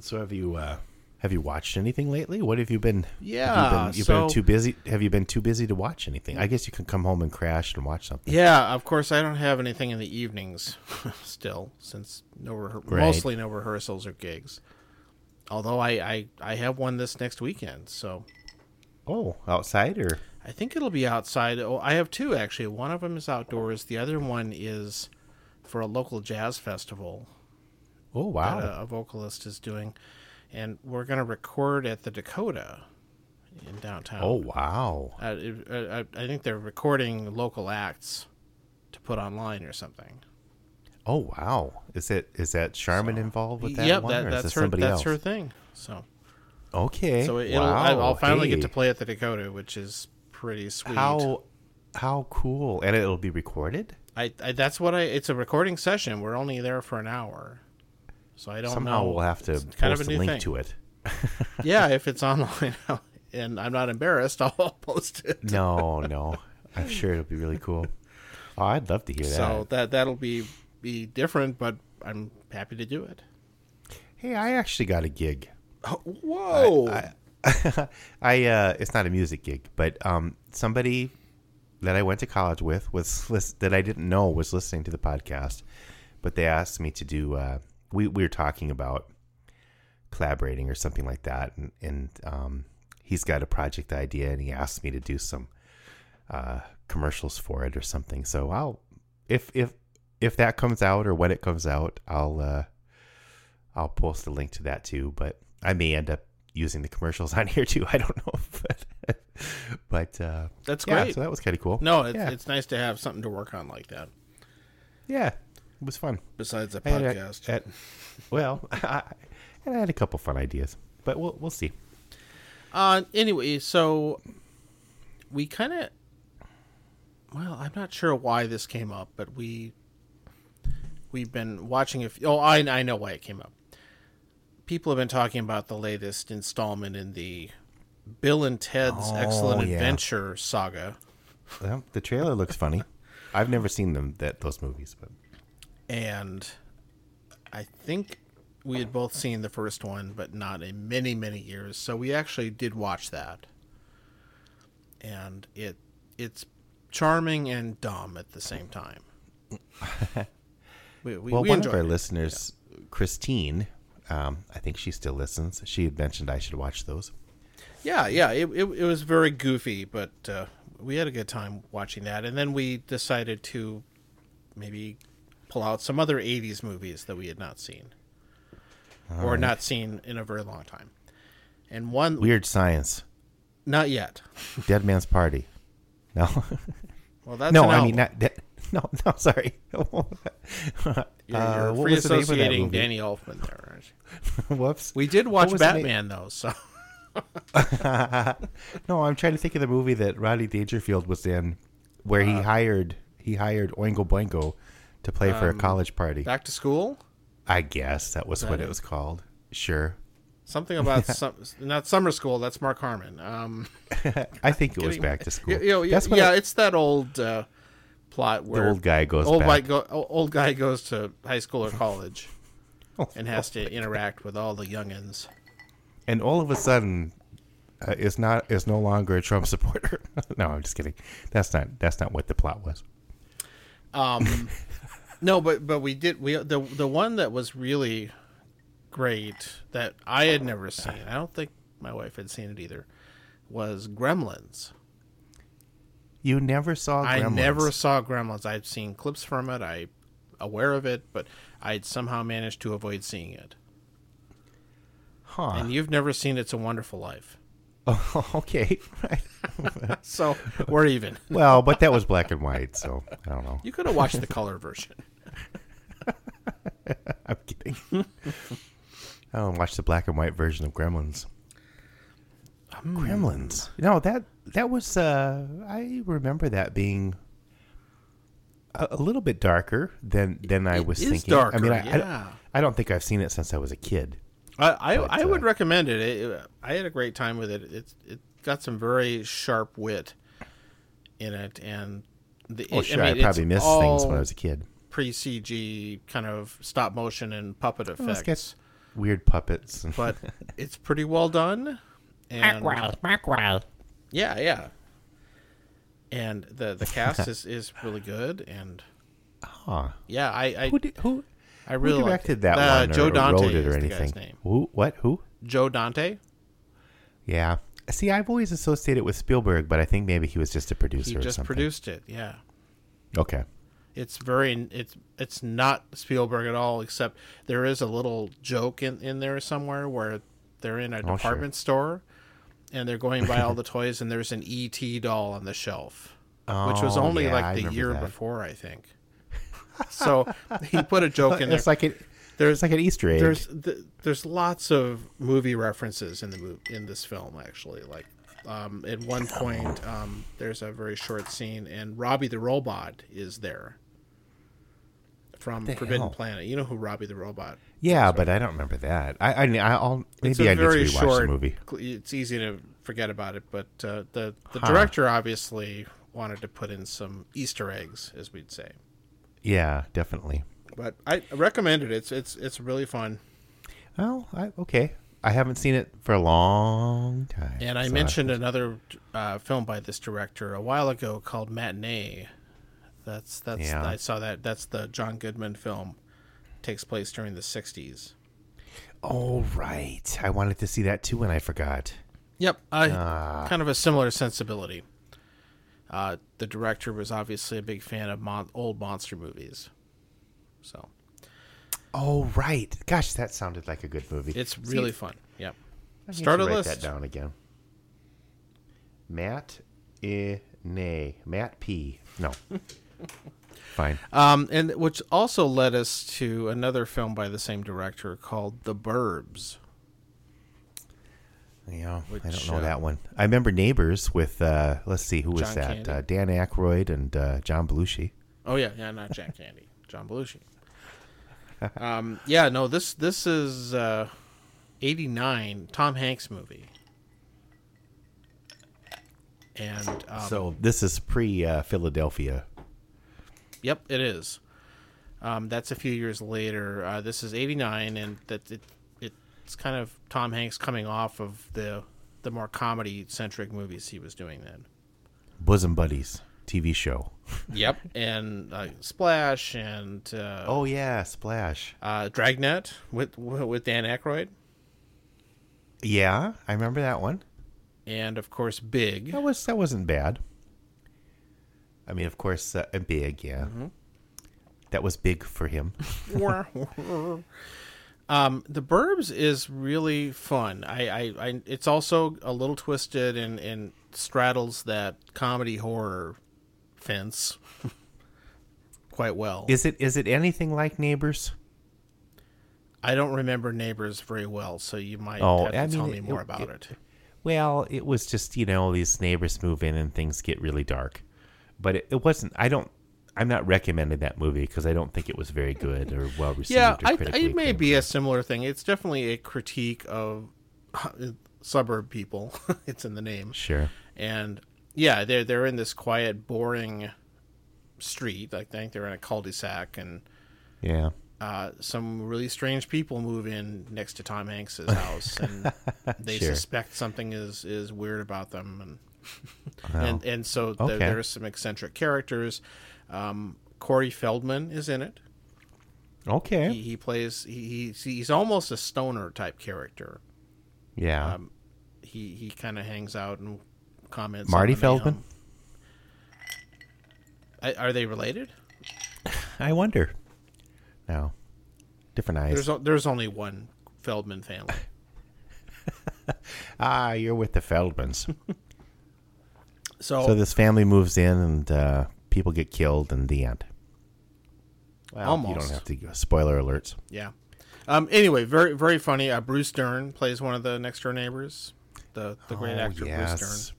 S3: So have you uh, have you watched anything lately? What have you been? have
S1: Yeah,
S3: you been, you've
S1: so-
S3: been too busy. Have you been too busy to watch anything? I guess you can come home and crash and watch something.
S1: Yeah, of course I don't have anything in the evenings still, since no rehe-
S3: Right.
S1: mostly no rehearsals or gigs. Although I, I I have one this next weekend, so
S3: Oh, outside or
S1: I think it'll be outside. Oh, I have two actually. One of them is outdoors. The other one is for a local jazz festival
S3: oh wow,
S1: a, a vocalist is doing, and we're gonna record at the Dakota in downtown.
S3: oh wow,
S1: Uh, it- uh, I I think they're recording local acts to put online or something.
S3: Oh wow! Is it is that Charmin involved with that
S1: yep,
S3: one,
S1: that,
S3: or is
S1: that's her.
S3: somebody
S1: That's
S3: else?
S1: her thing. So,
S3: Okay.
S1: so it'll,
S3: wow.
S1: I- I'll finally get to play at the Dakota, which is pretty sweet.
S3: How how cool! And it'll be recorded.
S1: I, I that's what I. It's a recording session. We're only there for an hour, so I don't
S3: Somehow
S1: know.
S3: we'll have to
S1: It's
S3: post
S1: kind of a
S3: link
S1: thing.
S3: to it.
S1: yeah, if it's online and I'm not embarrassed, I'll post it.
S3: No, no. I'm sure it'll be really cool. Oh, I'd love to hear that.
S1: So that that'll be be different, but I'm happy to do it.
S3: hey, I actually got a gig.
S1: Whoa!
S3: I uh, it's not a music gig, but um, somebody that I went to college with was lis- that I didn't know was listening to the podcast, but they asked me to do. Uh, we we were talking about collaborating or something like that, and and um, he's got a project idea, and he asked me to do some uh, commercials for it or something. So I'll if if if that comes out or when it comes out, I'll uh, I'll post a link to that too. But I may end up using the commercials on here too. I don't know, but but uh,
S1: That's
S3: yeah,
S1: great.
S3: so that was kind of cool.
S1: no, it's,
S3: yeah,
S1: it's nice to have something to work on like that
S3: yeah, it was fun.
S1: besides
S3: the
S1: podcast.
S3: well, I, and I had a couple fun ideas, but we'll we'll see.
S1: Uh, anyway, so we kind of, well, I'm not sure why this came up, but we we've been watching a few, oh, I I know why it came up. People have been talking about the latest installment in the Bill and Ted's
S3: Oh,
S1: Excellent
S3: yeah.
S1: Adventure saga,
S3: Well, the trailer looks funny. I've never seen them that those movies, but
S1: and I think we had both seen the first one, but not in many many years. So we actually did watch that, and it it's charming and dumb at the same time. we, we,
S3: well,
S1: we
S3: one of our
S1: it.
S3: listeners, Christine, um, I think she still listens. She had mentioned I should watch those.
S1: Yeah, yeah, it, it, it was very goofy, but uh, we had a good time watching that. And then we decided to maybe pull out some other 80s movies that we had not seen or not seen in a very long time. And one,
S3: Weird Science,
S1: not yet.
S3: Dead Man's Party. No,
S1: Well, that's
S3: no, I mean
S1: album.
S3: not. De- no, no, sorry.
S1: You're,
S3: Uh,
S1: you're
S3: what
S1: free
S3: was the name of that
S1: associating? Danny Elfman there. aren't you?
S3: Whoops.
S1: We did watch
S3: was the name?
S1: Batman, though, so.
S3: no, I'm trying to think of the movie that Rodney Dangerfield was in, where
S1: Uh,
S3: he hired he hired Oingo Boingo to play for a college party.
S1: Um, Back to School?
S3: I guess that was
S1: that
S3: what
S1: it?
S3: it was called. Sure,
S1: Something about some, not summer school. That's Mark Harmon. Um,
S3: I think it was back to school.
S1: You know, yeah, yeah
S3: I-
S1: it's that old uh, plot where
S3: old guy goes
S1: old
S3: back.
S1: guy go, old guy goes to high school or college
S3: Oh,
S1: and has to interact with all the youngins.
S3: and all of a sudden uh, is not is no longer a Trump supporter. no, I'm just kidding. That's not that's not what the plot was.
S1: Um, no, but but we did we the the one that was really great that I had never seen. I don't think my wife had seen it either. Was Gremlins.
S3: You never saw. Gremlins.
S1: I never saw Gremlins. I'd seen clips from it. I aware of it, but I'd somehow managed to avoid seeing it.
S3: Huh.
S1: And you've never seen It's a Wonderful Life.
S3: Oh, okay.
S1: So we're even.
S3: Well, but that was black and white, so I don't know.
S1: You could have watched the color version.
S3: I'm kidding. I don't watch the black and white version of Gremlins.
S1: Hmm.
S3: Gremlins. No, that that was. Uh, I remember that being a, a little bit darker than than I
S1: It
S3: was thinking. I mean,
S1: darker,
S3: I, I,
S1: yeah.
S3: I don't think I've seen it since I was a kid.
S1: I I,
S3: But,
S1: I would
S3: uh,
S1: recommend it. It- I had a great time with it. It's it got some very sharp wit in it, and the,
S3: Oh,
S1: it-
S3: sure. I,
S1: mean,
S3: probably
S1: it's
S3: missed things when I was a kid.
S1: Pre CG kind of stop motion and puppet
S3: Let's
S1: effects,
S3: weird puppets.
S1: but it's pretty well done. And yeah, yeah. And the the cast is, is really good, and
S3: Huh.
S1: yeah, I I,
S3: Who did, who
S1: I really
S3: who directed that
S1: Uh,
S3: one or,
S1: Joe Dante
S3: wrote it or
S1: is
S3: anything?
S1: the guy's name.
S3: Who? What? Who?
S1: Joe Dante.
S3: Yeah. See, I've always associated with Spielberg, but I think maybe he was just a producer
S1: He
S3: or
S1: just
S3: something.
S1: produced it. Yeah.
S3: Okay.
S1: It's very it's it's not Spielberg at all, except there is a little joke in, in there somewhere where they're in a
S3: Oh, sure.
S1: department store and they're going by all the toys and there's an ET doll on the shelf. which was
S3: Oh,
S1: only
S3: yeah,
S1: like the year
S3: that.
S1: before, I think. So he put a joke in there.
S3: It's like it,
S1: There's
S3: like an Easter egg.
S1: there's th- there's lots of movie references in the mov- in this film actually. Like um, at one point, um, there's a very short scene, and Robbie the robot is there from
S3: The
S1: Forbidden
S3: hell?
S1: Planet. You know who Robbie the robot?
S3: yeah, but I don't remember that. I, I I'll
S1: It's
S3: maybe I need to
S1: very
S3: rewatch
S1: short.
S3: the movie.
S1: It's easy to forget about it, but uh, the the
S3: Huh.
S1: director obviously wanted to put in some Easter eggs, as we'd say.
S3: Yeah, definitely.
S1: But I recommend it. It's it's it's really fun.
S3: Well, I, okay. I haven't seen it for a long time.
S1: And I
S3: so
S1: mentioned another uh, film by this director a while ago called Matinee. That's that's
S3: Yeah.
S1: I saw that. That's the John Goodman film. Takes place during the '60s.
S3: Oh right, I wanted to see that too, and I forgot.
S1: Yep, I
S3: Ah.
S1: kind of a similar sensibility. Uh, the director was obviously a big fan of mon- old monster movies, so
S3: Oh right, gosh, that sounded like a good movie.
S1: it's
S3: See,
S1: really fun. Yep.
S3: I
S1: Start a
S3: write
S1: list.
S3: that down again. Matt I nay Matt P. No, fine.
S1: Um, and which also led us to another film by the same director called The Burbs.
S3: Yeah, I don't know
S1: uh,
S3: that one. I remember Neighbors with uh, let's see who was
S1: John
S3: that? Uh, Dan Aykroyd and uh, John Belushi.
S1: Oh yeah, yeah, not Jack Candy, John Belushi. Um, yeah, no, this this is uh, '89 Tom Hanks movie, and um,
S3: so this is pre uh, Philadelphia.
S1: yep, it is. Um, that's a few years later. Uh, this is '89, and that it it's kind of Tom Hanks coming off of the the more comedy centric movies he was doing then.
S3: Bosom Buddies TV show.
S1: Yep, and uh, Splash and uh,
S3: Oh yeah, Splash.
S1: uh, Dragnet with with Dan Aykroyd.
S3: Yeah, I remember that one.
S1: and of course Big.
S3: That was that wasn't bad. I mean, of course, uh, big. Yeah, that was big for him.
S1: um, the Burbs is really fun. I, I, I it's also a little twisted and, and straddles that comedy horror fence quite well.
S3: Is it is it anything like Neighbors?
S1: I don't remember Neighbors very well, so you might
S3: Oh,
S1: have to
S3: I
S1: tell
S3: mean,
S1: me more
S3: it-
S1: about
S3: it-
S1: it.
S3: Well, it was just you know these neighbors move in and things get really dark, but it, it wasn't. I don't. I'm not recommending that movie because I don't think it was very good or well received.
S1: Yeah,
S3: or
S1: I, it may be a similar thing. It's definitely a critique of suburb people. it's in the name.
S3: sure.
S1: and yeah, they're they're in this quiet, boring street. I think they're in a cul-de-sac, and
S3: Yeah.
S1: uh, some really strange people move in next to Tom Hanks's house, and they
S3: Sure.
S1: suspect something is is weird about them, and and and so there,
S3: okay.
S1: there's some eccentric characters. Um, Corey Feldman is in it.
S3: okay.
S1: He, he plays he, he's he's almost a stoner type character.
S3: yeah.
S1: um, He he kind of hangs out and comments.
S3: Marty Feldman?
S1: I- Are they related?
S3: I wonder. No. Different eyes.
S1: There's o- there's only one Feldman family.
S3: ah, you're with the Feldmans.
S1: So,
S3: so this family moves in and uh, people get killed in the end. Well, you don't have to go. Spoiler alerts.
S1: yeah. Um. Anyway, very very funny. Uh, Bruce Dern plays one of the next door neighbors. The the great
S3: Oh,
S1: actor Bruce Dern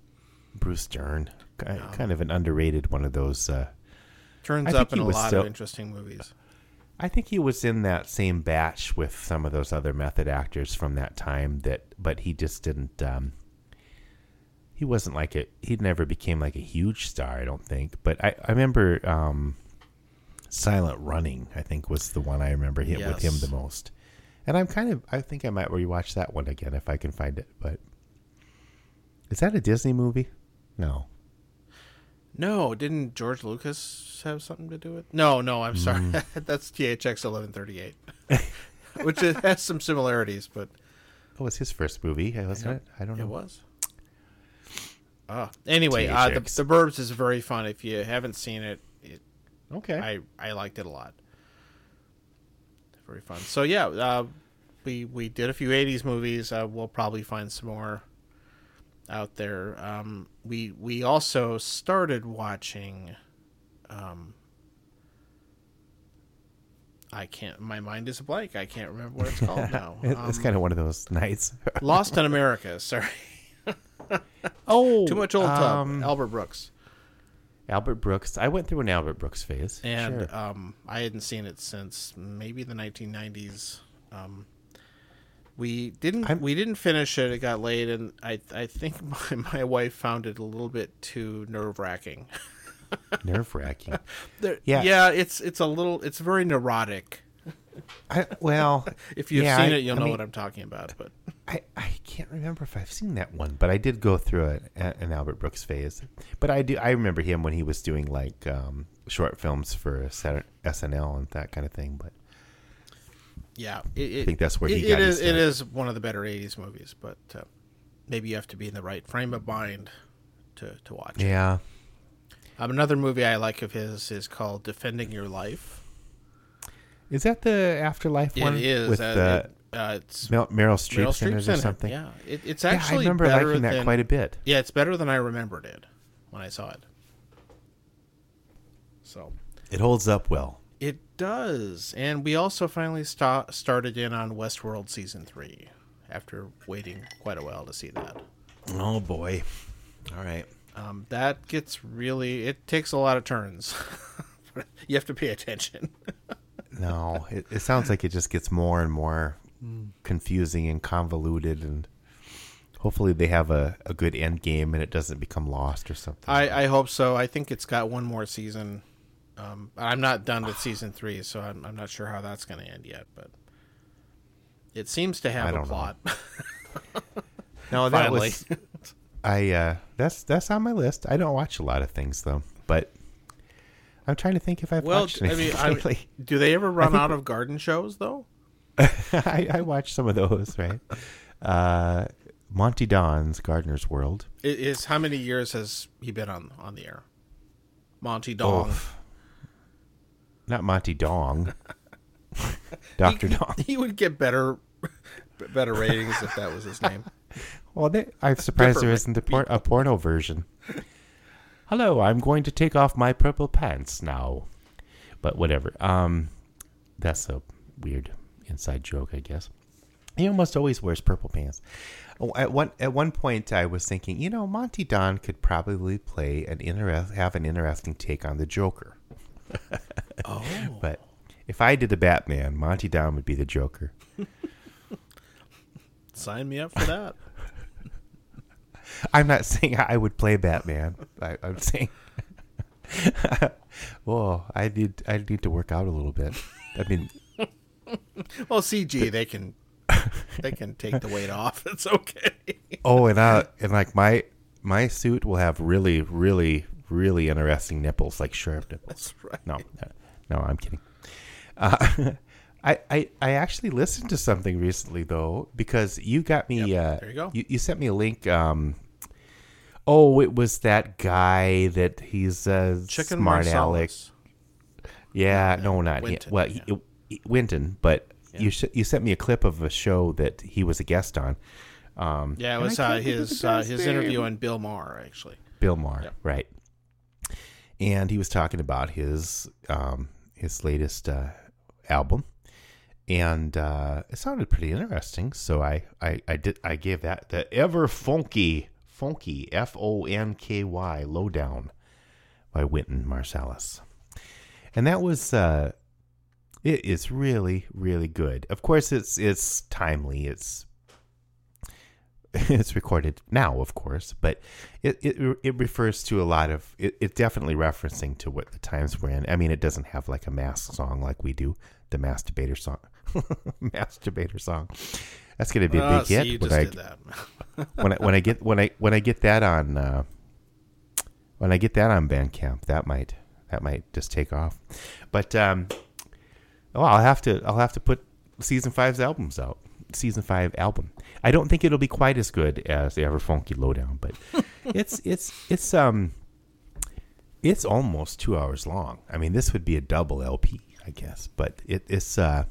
S3: Bruce Dern. Ki- Kind of an underrated one of those. Uh,
S1: turns up in a lot of interesting movies.
S3: I think he was in that same batch with some of those other method actors from that time. That, but he just didn't. Um, he wasn't like a. He never became like a huge star. I don't think. But I, I remember um, Silent Running. I think was the one I remember hit with him the most. And I'm kind of. I think I might rewatch that one again if I can find it. But is that a Disney movie? No.
S1: No, didn't George Lucas have something to do with? No, no, I'm sorry.
S3: Mm.
S1: That's THX 1138, which it has some similarities, but
S3: That was his first movie, wasn't it? I don't know.
S1: It was. Uh, anyway, uh, the, the Burbs is very fun. If you haven't seen it, it
S3: Okay.
S1: I I liked it a lot. Very fun. So yeah, uh, we we did a few '80s movies. Uh, we'll probably find some more. Out there. Um, we we also started watching. Um, I can't. My mind is a blank. I can't remember what it's called now.
S3: It- it's
S1: Um,
S3: kind of one of those nights.
S1: Lost in America. Sorry,
S3: oh,
S1: too much old tub.
S3: um,
S1: Albert Brooks.
S3: Albert Brooks. I went through an Albert Brooks phase.
S1: and
S3: Sure.
S1: um, I hadn't seen it since maybe the 1990s. We didn't
S3: I'm-
S1: we didn't finish it. It got late, and I I think my, my wife found it a little bit too nerve wracking.
S3: nerve wracking.
S1: Yeah,
S3: Yeah.
S1: it's it's a little it's very neurotic.
S3: I, well,
S1: If you've
S3: yeah,
S1: seen
S3: I-
S1: it, you'll
S3: I
S1: know
S3: mean,
S1: what I'm talking about. But
S3: I, I can't remember if I've seen that one, but I did go through it an Albert Brooks phase. But I do I remember him when he was doing like um, short films for Saturn- SNL and that kind of thing. But
S1: yeah, it, it,
S3: I think that's where he
S1: it,
S3: got
S1: it
S3: his
S1: is. It is one of the better 80s movies, but uh, maybe you have to be in the right frame of mind to to watch it.
S3: yeah,
S1: Um, another movie I like of his is called Defending Your Life.
S3: is that the Afterlife one
S1: It is.
S3: with
S1: uh,
S3: the
S1: uh, it's
S3: Mel- Meryl Streep,
S1: Meryl
S3: in it or
S1: it.
S3: something?
S1: Yeah, it, it's
S3: Yeah,
S1: actually
S3: I remember
S1: better
S3: liking that quite a bit.
S1: Yeah, it's better than I remembered it when I saw it. So
S3: It holds up well.
S1: It does, and we also finally sta- started in on Westworld season three after waiting quite a while to see that.
S3: Oh boy! All right.
S1: Um, that gets really it takes a lot of turns. you have to pay attention.
S3: No, it, it sounds like it just gets more and more confusing and convoluted, and hopefully they have a, a good end game and it doesn't become lost or something.
S1: I, I hope so. I think it's got one more season. Um, I'm not done with season three, so I'm, I'm not sure how that's going to end yet. But it seems to have a
S3: don't know.
S1: plot.
S3: no, that
S1: finally.
S3: was I. Uh, that's that's on my list. I don't watch a lot of things though, but I'm trying to think if I've
S1: well,
S3: watched
S1: I mean, I, do they ever run
S3: think-
S1: out of garden shows though?
S3: I, I watch some of those, right? Uh, Monty Don's Gardener's World.
S1: I- Is how many years has he been on on the air? Monty Don.
S3: Oof. Not Monty Dong. Doctor Dong.
S1: He would get better better ratings if that was his name.
S3: Well, they, I'm surprised there isn't a, por- a porno version. Hello, I'm going to take off my purple pants now. But whatever. Um, that's a weird inside joke, I guess. He almost always wears purple pants. Oh, at one at one point, I was thinking, you know, Monty Don could probably play an interest have an interesting take on the Joker.
S1: Oh,
S3: But if I did a Batman, Monty Don would be the Joker.
S1: sign me up for that.
S3: I'm not saying I would play Batman. I, I'm saying, well, oh, I need I need to work out a little bit. I mean,
S1: Well, CG they can they can take the weight off. It's okay.
S3: oh, and I and like my my suit will have really, really, really interesting nipples, like sharp nipples.
S1: Right.
S3: No, no, I'm kidding. Uh, I, I I actually listened to something recently though because you got me.
S1: Yep,
S3: uh,
S1: there you go.
S3: You, you sent me a link. Um, oh, it was that guy that he's a
S1: Chicken
S3: smart.
S1: Marsalis.
S3: Yeah,
S1: Yeah,
S3: no, not Wynton. Well,
S1: yeah.
S3: he, he- Wynton, but
S1: Yeah.
S3: you sh- you sent me a clip of a show that he was a guest on. Um,
S1: Yeah, it was uh,
S3: can't think of
S1: his uh, his interview on Bill Maher actually.
S3: Bill Maher,
S1: Yep.
S3: right? And he was talking about his um, his latest uh, album, and uh, it sounded pretty interesting. So I, I I did I gave that the ever funky funky F O N K Y lowdown by Wynton Marsalis, and that was uh, it is really really good. Of course, it's it's timely. It's it's recorded now, of course, but it, it it refers to a lot of it, it definitely referencing to what the times we're in. I mean, it doesn't have like a mask song like we do, the masturbator song, masturbator song. That's gonna be a
S1: Ah,
S3: big hit when I when I when I get when I when I get that on uh, when I get that on Bandcamp, that might that might just take off. But um, oh, I'll have to I'll have to put season five's albums out. Season five album. I don't think it'll be quite as good as the Ever Funky Lowdown, but it's it's it's um it's almost two hours long. I mean, this would be a double LP, I guess, but it, it's uh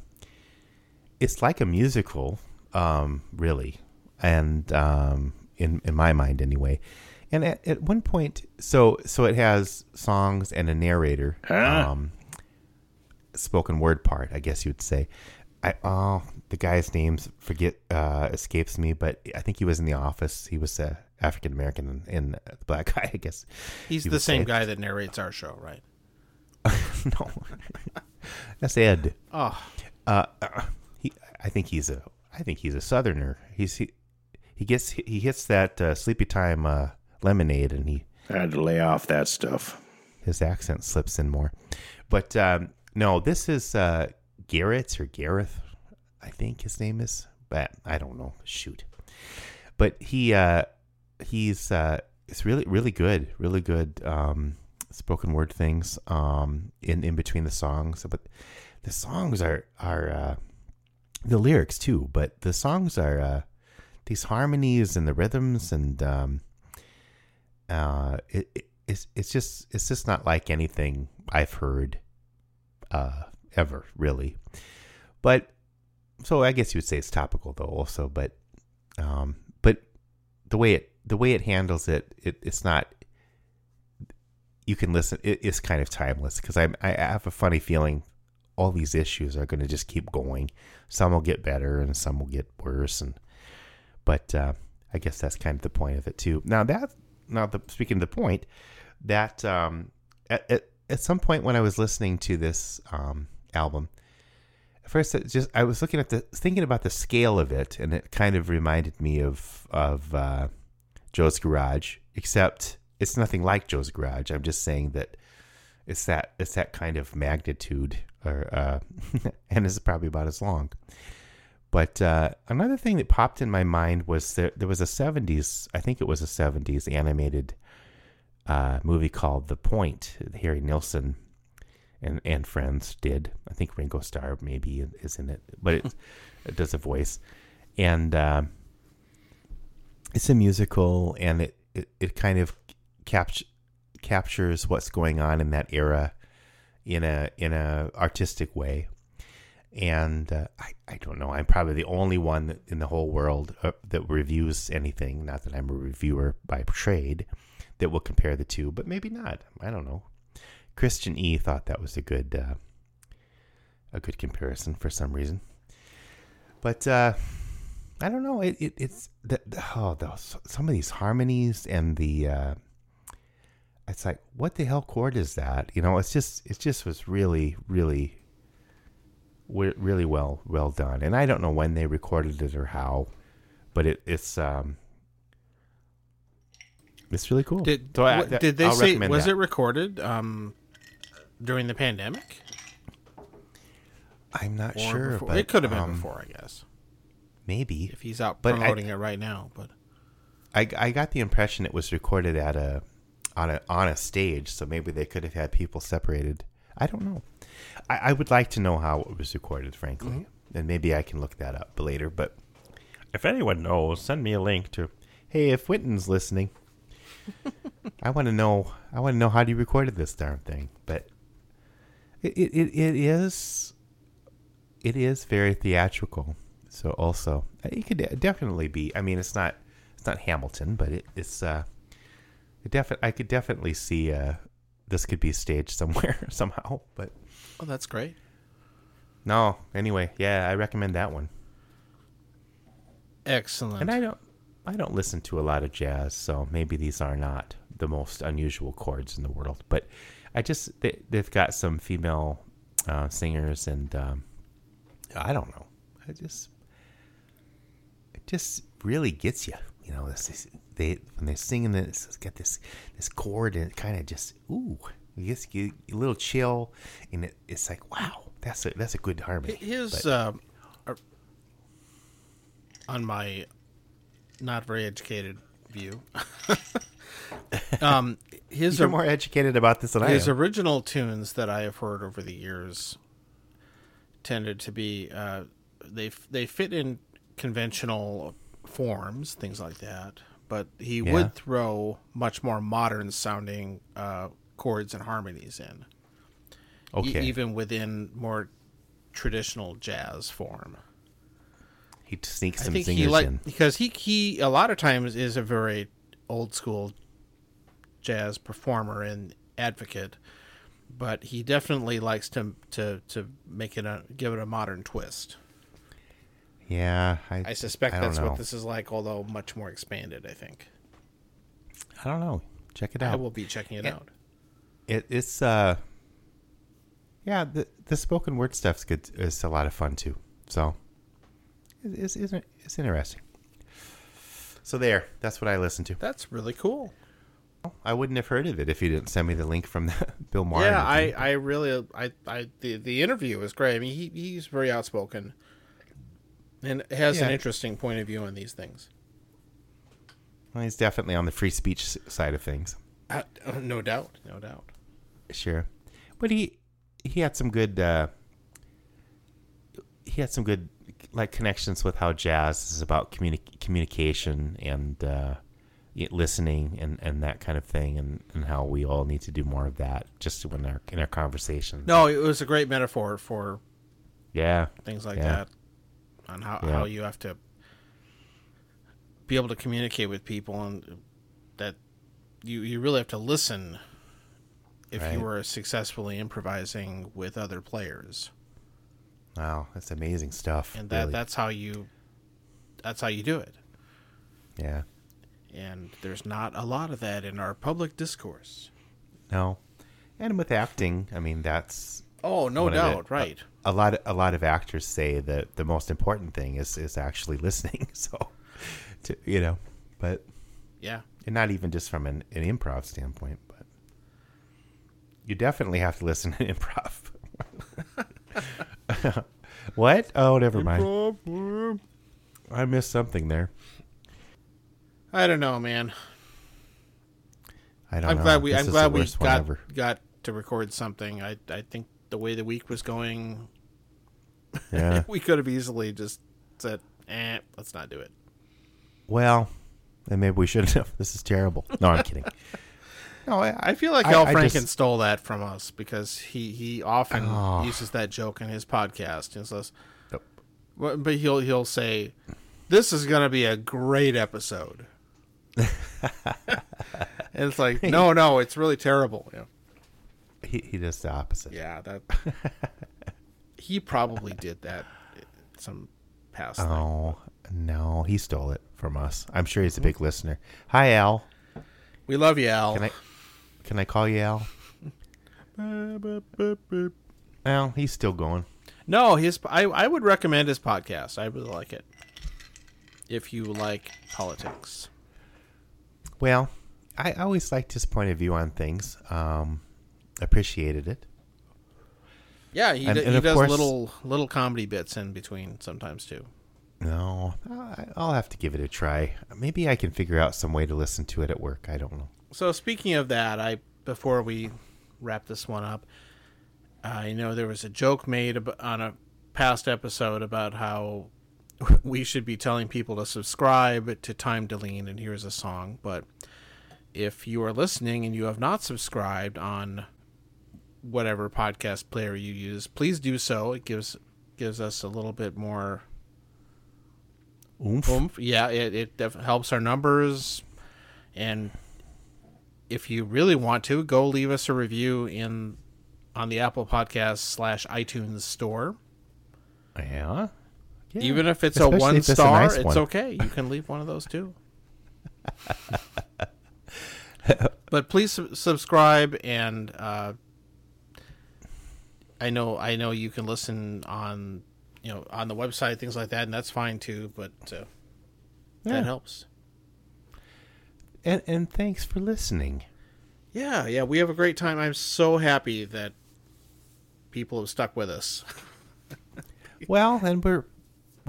S3: it's like a musical, um, really, and um, in in my mind anyway. And at, at one point, so so it has songs and a narrator, um, spoken word part, I guess you'd say. I oh the guy's names forget uh, escapes me, but I think he was in the office. He was uh, African American and, and the black guy, I guess.
S1: He's
S3: he
S1: the same guy that narrates our show, right?
S3: no, that's Ed.
S1: Oh,
S3: Uh, uh, he, I think he's a, I think he's a Southerner. He's he, he gets he hits that uh, sleepy time uh, lemonade, and he I
S2: Had to lay off that stuff.
S3: his accent slips in more. But um, no, this is uh, Garrett or Gareth, I think his name is. But I don't know. Shoot. But he uh, he's uh, it's really really good, really good um, spoken word things um, in in between the songs. But the songs are are uh, the lyrics too. But the songs are uh, these harmonies and the rhythms and um, uh, it, it it's it's just it's just not like anything I've heard uh, ever really. But so I guess you would say it's topical though also, but um, but the way it the way it handles it, it it's not. You can listen. It, it's kind of timeless because I I have a funny feeling all these issues are going to just keep going. Some will get better and some will get worse, and but uh, I guess that's kind of the point of it too. Now that now the speaking of the point, that um, at, at at some point when I was listening to this um, album, first just I was looking at the thinking about the scale of it, and it kind of reminded me of of uh, Joe's Garage, except it's nothing like Joe's Garage. I'm just saying that it's that it's that kind of magnitude, or uh, and it's probably about as long. But uh, another thing that popped in my mind was there there was a '70s, I think it was a '70s animated uh, movie called The Point. Harry Nilsson and and friends did. I think Ringo Starr maybe is in it, but it, it does a voice, and uh, it's a musical, and it it, it kind of capt- captures what's going on in that era in a in a artistic way. And uh, I, I don't know. I'm probably the only one that, in the whole world uh, that reviews anything. Not that I'm a reviewer by trade, that will compare the two, but maybe not. I don't know. Christian E thought that was a good uh, a good comparison for some reason. But uh, I don't know. It, it it's the, the oh those, some of these harmonies and the uh, it's like what the hell chord is that? You know, it's just it just was really really really well well done. And I don't know when they recorded it or how, but it it's um it's really cool.
S1: did
S3: So I-
S1: what- did they
S3: I'll
S1: say was
S3: that.
S1: it recorded um, during the pandemic?
S3: I'm not
S1: Or
S3: sure,
S1: before?
S3: but
S1: it could have been
S3: um,
S1: before, I guess.
S3: Maybe
S1: If he's out
S3: but I-
S1: promoting it right now, but
S3: I, I got the impression it was recorded at a on a on a stage, so maybe they could have had people separated. I don't know. I, I would like to know how it was recorded, frankly,
S1: Mm-hmm.
S3: and maybe I can look that up later. But if anyone knows, send me a link to. Hey, if Wynton's listening, I want to know. I want to know how you recorded this darn thing. But it it, it, is it is very theatrical. So also, it could definitely be. I mean, it's not it's not Hamilton, but it, it's uh, it defi- I could definitely see uh, this could be staged somewhere somehow. But
S1: oh, that's great.
S3: no, anyway, yeah, I recommend that one.
S1: Excellent.
S3: And I don't I don't listen to a lot of jazz, so maybe these are not the most unusual chords in the world. But I just they, they've got some female uh, singers, and um, I don't know. I just it just really gets you. You know, this is, they when they're singing this, it's got this this chord, and it kind of just ooh, it gets you a little chill, and it, it's like wow, that's a that's a good harmony.
S1: His uh, on my not very educated view. um, his
S3: you're
S1: or-
S3: more educated about this than I
S1: his original tunes that I have heard over the years tended to be uh, they they fit in conventional forms, things like that. But he
S3: Yeah.
S1: would throw much more modern sounding uh, chords and harmonies in, e-
S3: okay.
S1: even within more traditional jazz form.
S3: he sneaks some
S1: think
S3: zingers
S1: he like
S3: in.
S1: because he he a lot of times is a very old school jazz performer and advocate, but he definitely likes to to to make it a give it a modern twist.
S3: Yeah, I,
S1: I suspect
S3: I
S1: that's
S3: know.
S1: what this is like, although much more expanded. I think
S3: I don't know. Check it out.
S1: I will be checking it
S3: Yeah.
S1: out.
S3: It, it's uh, yeah, the the spoken word stuff's good. It's a lot of fun too. So it, it's it's it's interesting. So there, that's what I listen to.
S1: That's really cool.
S3: I wouldn't have heard of it if you didn't send me the link from the Bill Maher.
S1: yeah, I. I really I, I the the interview was great. I mean, he he's very outspoken and has an interesting point of view on these things.
S3: Well, he's definitely on the free speech side of things.
S1: Uh, no doubt, no doubt.
S3: Sure, but he he had some good uh, he had some good like connections with how jazz is about communi- communication and uh, listening and, and that kind of thing, and, and how we all need to do more of that just in our in our conversations.
S1: No, it was a great metaphor for
S3: Yeah,
S1: things like
S3: Yeah.
S1: that on how,
S3: Yeah.
S1: how you have to be able to communicate with people and that you you really have to listen if
S3: Right.
S1: you were successfully improvising with other players
S3: wow, that's amazing stuff.
S1: and that
S3: really.
S1: that's how you that's how you do it
S3: yeah,
S1: and there's not a lot of that in our public discourse
S3: no, and with acting, I mean that's
S1: oh no
S3: one of the-
S1: doubt right
S3: a lot of, a lot of actors say that the most important thing is is actually listening. So, to, you know, but
S1: yeah
S3: and not even just from an, an improv standpoint, but you definitely have to listen to improv. what? Oh, never mind. I missed something there.
S1: I don't know man
S3: I don't
S1: i'm
S3: know.
S1: glad we
S3: This
S1: i'm glad we got
S3: ever.
S1: got to record something i i think the way the week was going
S3: Yeah.
S1: we could have easily just said, "Eh, let's not do it."
S3: well, then maybe we shouldn't have. This is terrible. No, I'm kidding. No, I,
S1: I feel like
S3: I-
S1: Al Franken
S3: just-
S1: stole that from us because he he often
S3: Oh.
S1: uses that joke in his podcast. And says,
S3: Yep.
S1: But he'll he'll say, "This is going to be a great episode." It's like, no, no, it's really terrible. Yeah,
S3: he, he does the opposite.
S1: yeah that he probably did that uh, some past. thing.
S3: Oh no, he stole it from us. I'm sure he's a hmm? big listener. Hi, Al.
S1: We love you, Al.
S3: Can I can I call you Al? Well, he's still going.
S1: No, his I I would recommend his podcast. I really like it. If you like politics.
S3: Well, I always liked his point of view on things. Um, appreciated it.
S1: Yeah, he,
S3: And-
S1: d-
S3: and
S1: he does
S3: course-
S1: little little comedy bits in between sometimes too.
S3: No, I'll have to give it a try. Maybe I can figure out some way to listen to it at work. I don't know.
S1: So speaking of that, I before we wrap this one up, I know there was a joke made on a past episode about how we should be telling people to subscribe to Time to Lean and here's a song, but if you are listening and you have not subscribed on whatever podcast player you use, please do so. It gives gives us a little bit more
S3: Oomph.
S1: oomph. Yeah, it, it def- helps our numbers. And if you really want to, go leave us a review in on the Apple Podcast slash iTunes store.
S3: Yeah. Yeah.
S1: Even if it's
S3: Especially
S1: a one
S3: it's a
S1: star,
S3: nice
S1: it's
S3: one.
S1: okay. You can leave one of those too. but please sub- subscribe and uh, I know I know you can listen on you know on the website things like that and that's fine too. But uh,
S3: Yeah.
S1: that helps.
S3: And and thanks for listening.
S1: Yeah, yeah, we have a great time. I'm so happy that people have stuck with us,
S3: Well, and we're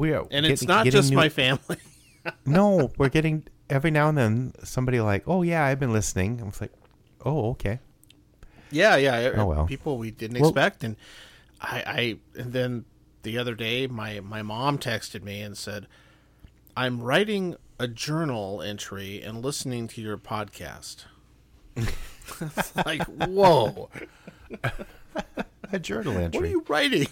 S3: we are
S1: and it's
S3: getting-
S1: not
S3: getting
S1: just
S3: new-
S1: my family.
S3: no, we're getting every now and then somebody like, oh yeah, I've been listening. I was like, oh okay.
S1: Yeah, yeah.
S3: Oh, well.
S1: People we didn't
S3: Well-
S1: expect, and I, I, and then the other day, my my mom texted me and said, "I'm writing a journal entry and listening to your podcast." Like, whoa!
S3: A journal entry.
S1: What are you writing?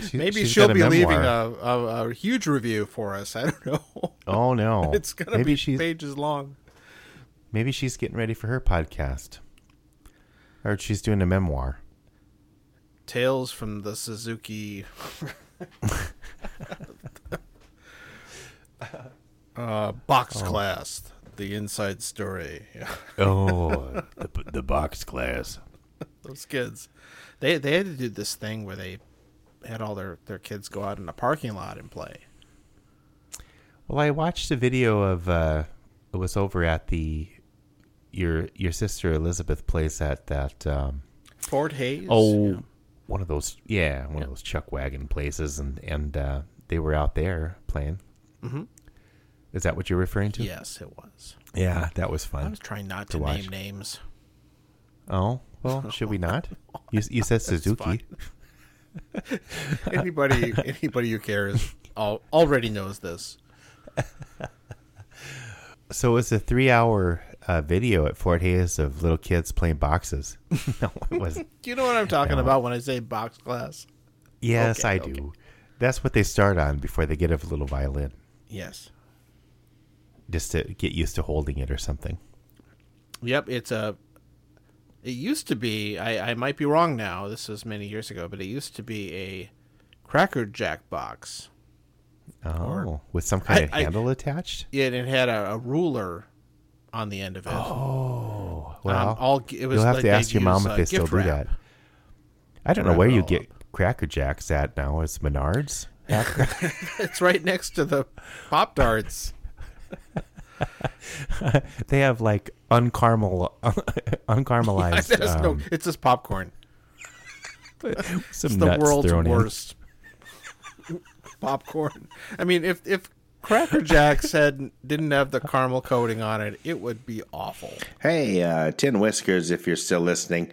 S3: She-
S1: Maybe she'll be leaving a, a, a huge review for us. I don't know.
S3: Oh no!
S1: it's gonna
S3: maybe
S1: be
S3: she's
S1: pages long.
S3: maybe she's getting ready for her podcast, or she's doing a memoir.
S1: Tales from the Suzuki. uh, box
S3: Oh.
S1: class. The inside story.
S3: Oh, the the box class.
S1: Those kids. They they had to do this thing where they had all their, their kids go out in a parking lot and play.
S3: Well, I watched a video of uh, it was over at the your your sister Elizabeth place at that um,
S1: Fort Hayes.
S3: oh
S1: Yeah.
S3: one of those yeah one of those chuck wagon places and and uh, they were out there playing.
S1: Mm-hmm.
S3: Is that what you're referring to?
S1: Yes, it was.
S3: Yeah, that was fun.
S1: I was trying not
S3: to
S1: to, name names.
S3: Oh well, should we not? You you said Suzuki.
S1: Anybody anybody who cares al- already knows this.
S3: So it's a three-hour uh, video at Fort Hayes of little kids playing boxes. no, it wasn't.
S1: Do you know what I'm talking
S3: No.
S1: about when I say box class?
S3: Yes,
S1: Okay,
S3: I
S1: okay.
S3: do. That's what they start on before they get a little violin,
S1: Yes.
S3: just to get used to holding it or something.
S1: Yep, it's a. It used to be. I, I might be wrong now. This was many years ago, but it used to be a Cracker Jack box.
S3: Oh, with some kind
S1: I-
S3: of
S1: I-
S3: handle attached.
S1: Yeah, and it had a, a ruler on the end of it.
S3: Oh, well,
S1: Um, all it was
S3: you'll have
S1: like
S3: to ask your mom if
S1: uh,
S3: they still do
S1: wrap.
S3: that. I don't know where you get Cracker Jacks at now. It's Menards.
S1: It's right next to the Pop Tarts.
S3: they have like uncaramel, uncaramelized.
S1: There's no.
S3: um,
S1: It's just popcorn.
S3: some
S1: It's the world's
S3: thrown in.
S1: worst popcorn. I mean, if if Cracker Jacks had didn't have the caramel coating on it, it would be awful.
S2: Hey, uh, Tin Whiskers, if you're still listening,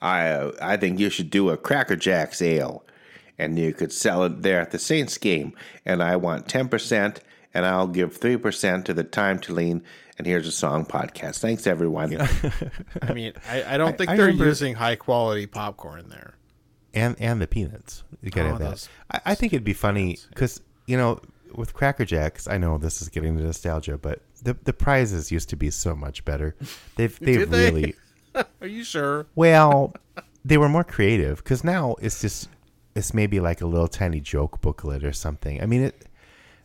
S2: I uh, I think you should do a Cracker Jacks ale, and you could sell it there at the Saints game. And I want ten percent, and I'll give three percent to the Time to Lean. And here's a song podcast. Thanks, everyone.
S1: I mean, I, I don't think
S3: I
S1: they're
S3: remember-
S1: using high quality popcorn there.
S3: and and the peanuts. You gotta
S1: Oh,
S3: have that. I, I think it'd be funny because you know with Cracker Jacks. I know this is getting to nostalgia, but the the prizes used to be so much better. They've they've
S1: they?
S3: really
S1: Are you sure?
S3: well they were more creative because now it's just it's maybe like a little tiny joke booklet or something. I mean it.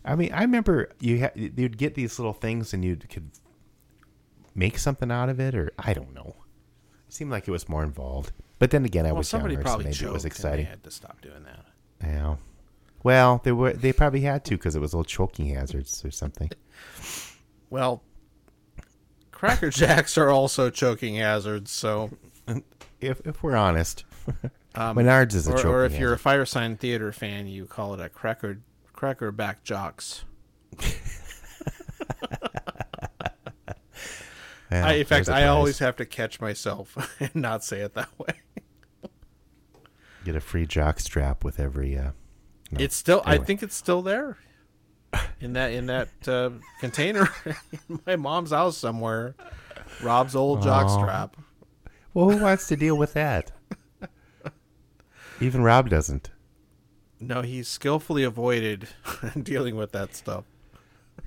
S3: I mean I remember you ha- you'd get these little things and you could make something out of it or I don't know. It seemed like it was more involved. But then again, I
S1: Well,
S3: was
S1: somebody
S3: younger, so maybe it was
S1: and
S3: exciting.
S1: They had to stop doing that.
S3: Yeah. Well, they were they probably had to because it was little choking hazards or something.
S1: Well, Cracker Jacks are also choking hazards. So,
S3: If if we're honest,
S1: um,
S3: Menards is a
S1: or,
S3: choking
S1: or if you're a
S3: hazard.
S1: Firesign Theatre fan, you call it a cracker cracker back jocks.
S3: Yeah,
S1: I, in fact, I always have to catch myself and not say it that way.
S3: get a free jock strap with every. Uh, no.
S1: It's still. I think it's still there in that in that uh, container in my mom's house somewhere. Rob's old jock strap.
S3: Well, who wants to deal with that? Even Rob doesn't.
S1: No, he skillfully avoided dealing with that stuff.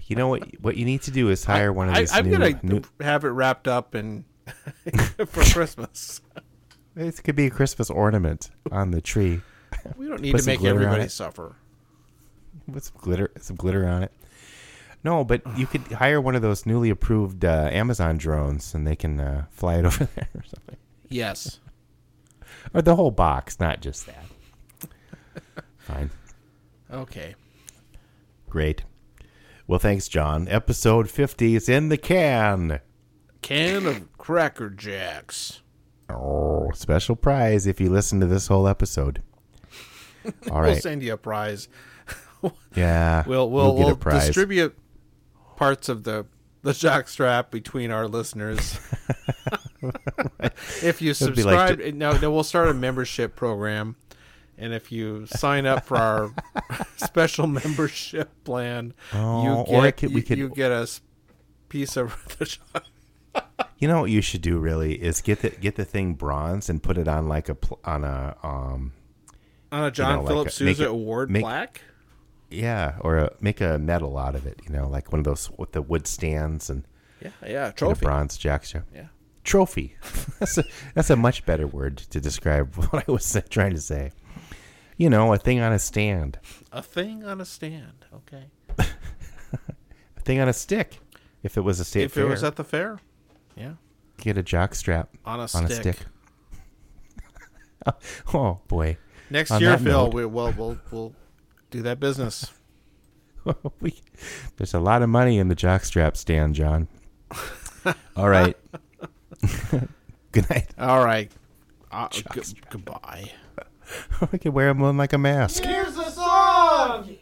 S3: You know what? What you need to do is hire one of
S1: I,
S3: these
S1: I'm
S3: new.
S1: gonna
S3: new
S1: have it wrapped up and for Christmas.
S3: it could be a Christmas ornament on the tree
S1: We don't need
S3: Put
S1: to make everybody suffer.
S3: with some glitter, some glitter on it. No, but you could hire one of those newly approved uh, Amazon drones, and they can uh, fly it over there or something.
S1: Yes.
S3: Or the whole box, not just that. Fine.
S1: Okay.
S3: Great. Well, thanks, John. Episode 50 is in the can.
S1: Can of Cracker Jacks.
S3: Oh, special prize if you listen to this whole episode. All right.
S1: We'll send you a prize.
S3: Yeah.
S1: We'll we'll, we'll
S3: a prize.
S1: distribute parts of the the jock strap between our listeners. if you
S3: It'd like
S1: subscribe, no, no, we'll start a membership program, and if you sign up for our special membership plan,
S3: oh,
S1: you get
S3: could,
S1: you,
S3: could,
S1: you get a piece of the shot.
S3: you know what you should do really is get the get the thing bronze and put it on like a on a um
S1: on a John
S4: you
S1: know,
S4: Philip like
S1: Sousa award
S4: make,
S1: plaque.
S4: Yeah, or a, make a medal out of it. You know, like one of those with the wood stands and
S1: yeah, yeah, trophy,
S4: bronze jacks.
S1: Yeah,
S4: trophy. that's a that's a much better word to describe what I was trying to say you know, a thing on a stand.
S1: A thing on a stand. Okay.
S4: a thing on a stick. If it was a state
S1: if
S4: fair.
S1: it was at the fair. Yeah.
S4: Get a jock strap
S1: on a
S4: on
S1: stick.
S4: A stick. oh boy.
S1: Next
S4: on
S1: year, Phil,
S4: note,
S1: we, will we'll we'll do that business.
S4: Oh, we, there's a lot of money in the jockstrap stand, John. All right. Good night.
S1: All right. Uh, g- goodbye.
S4: I can wear them on like a mask.
S3: Here's the song!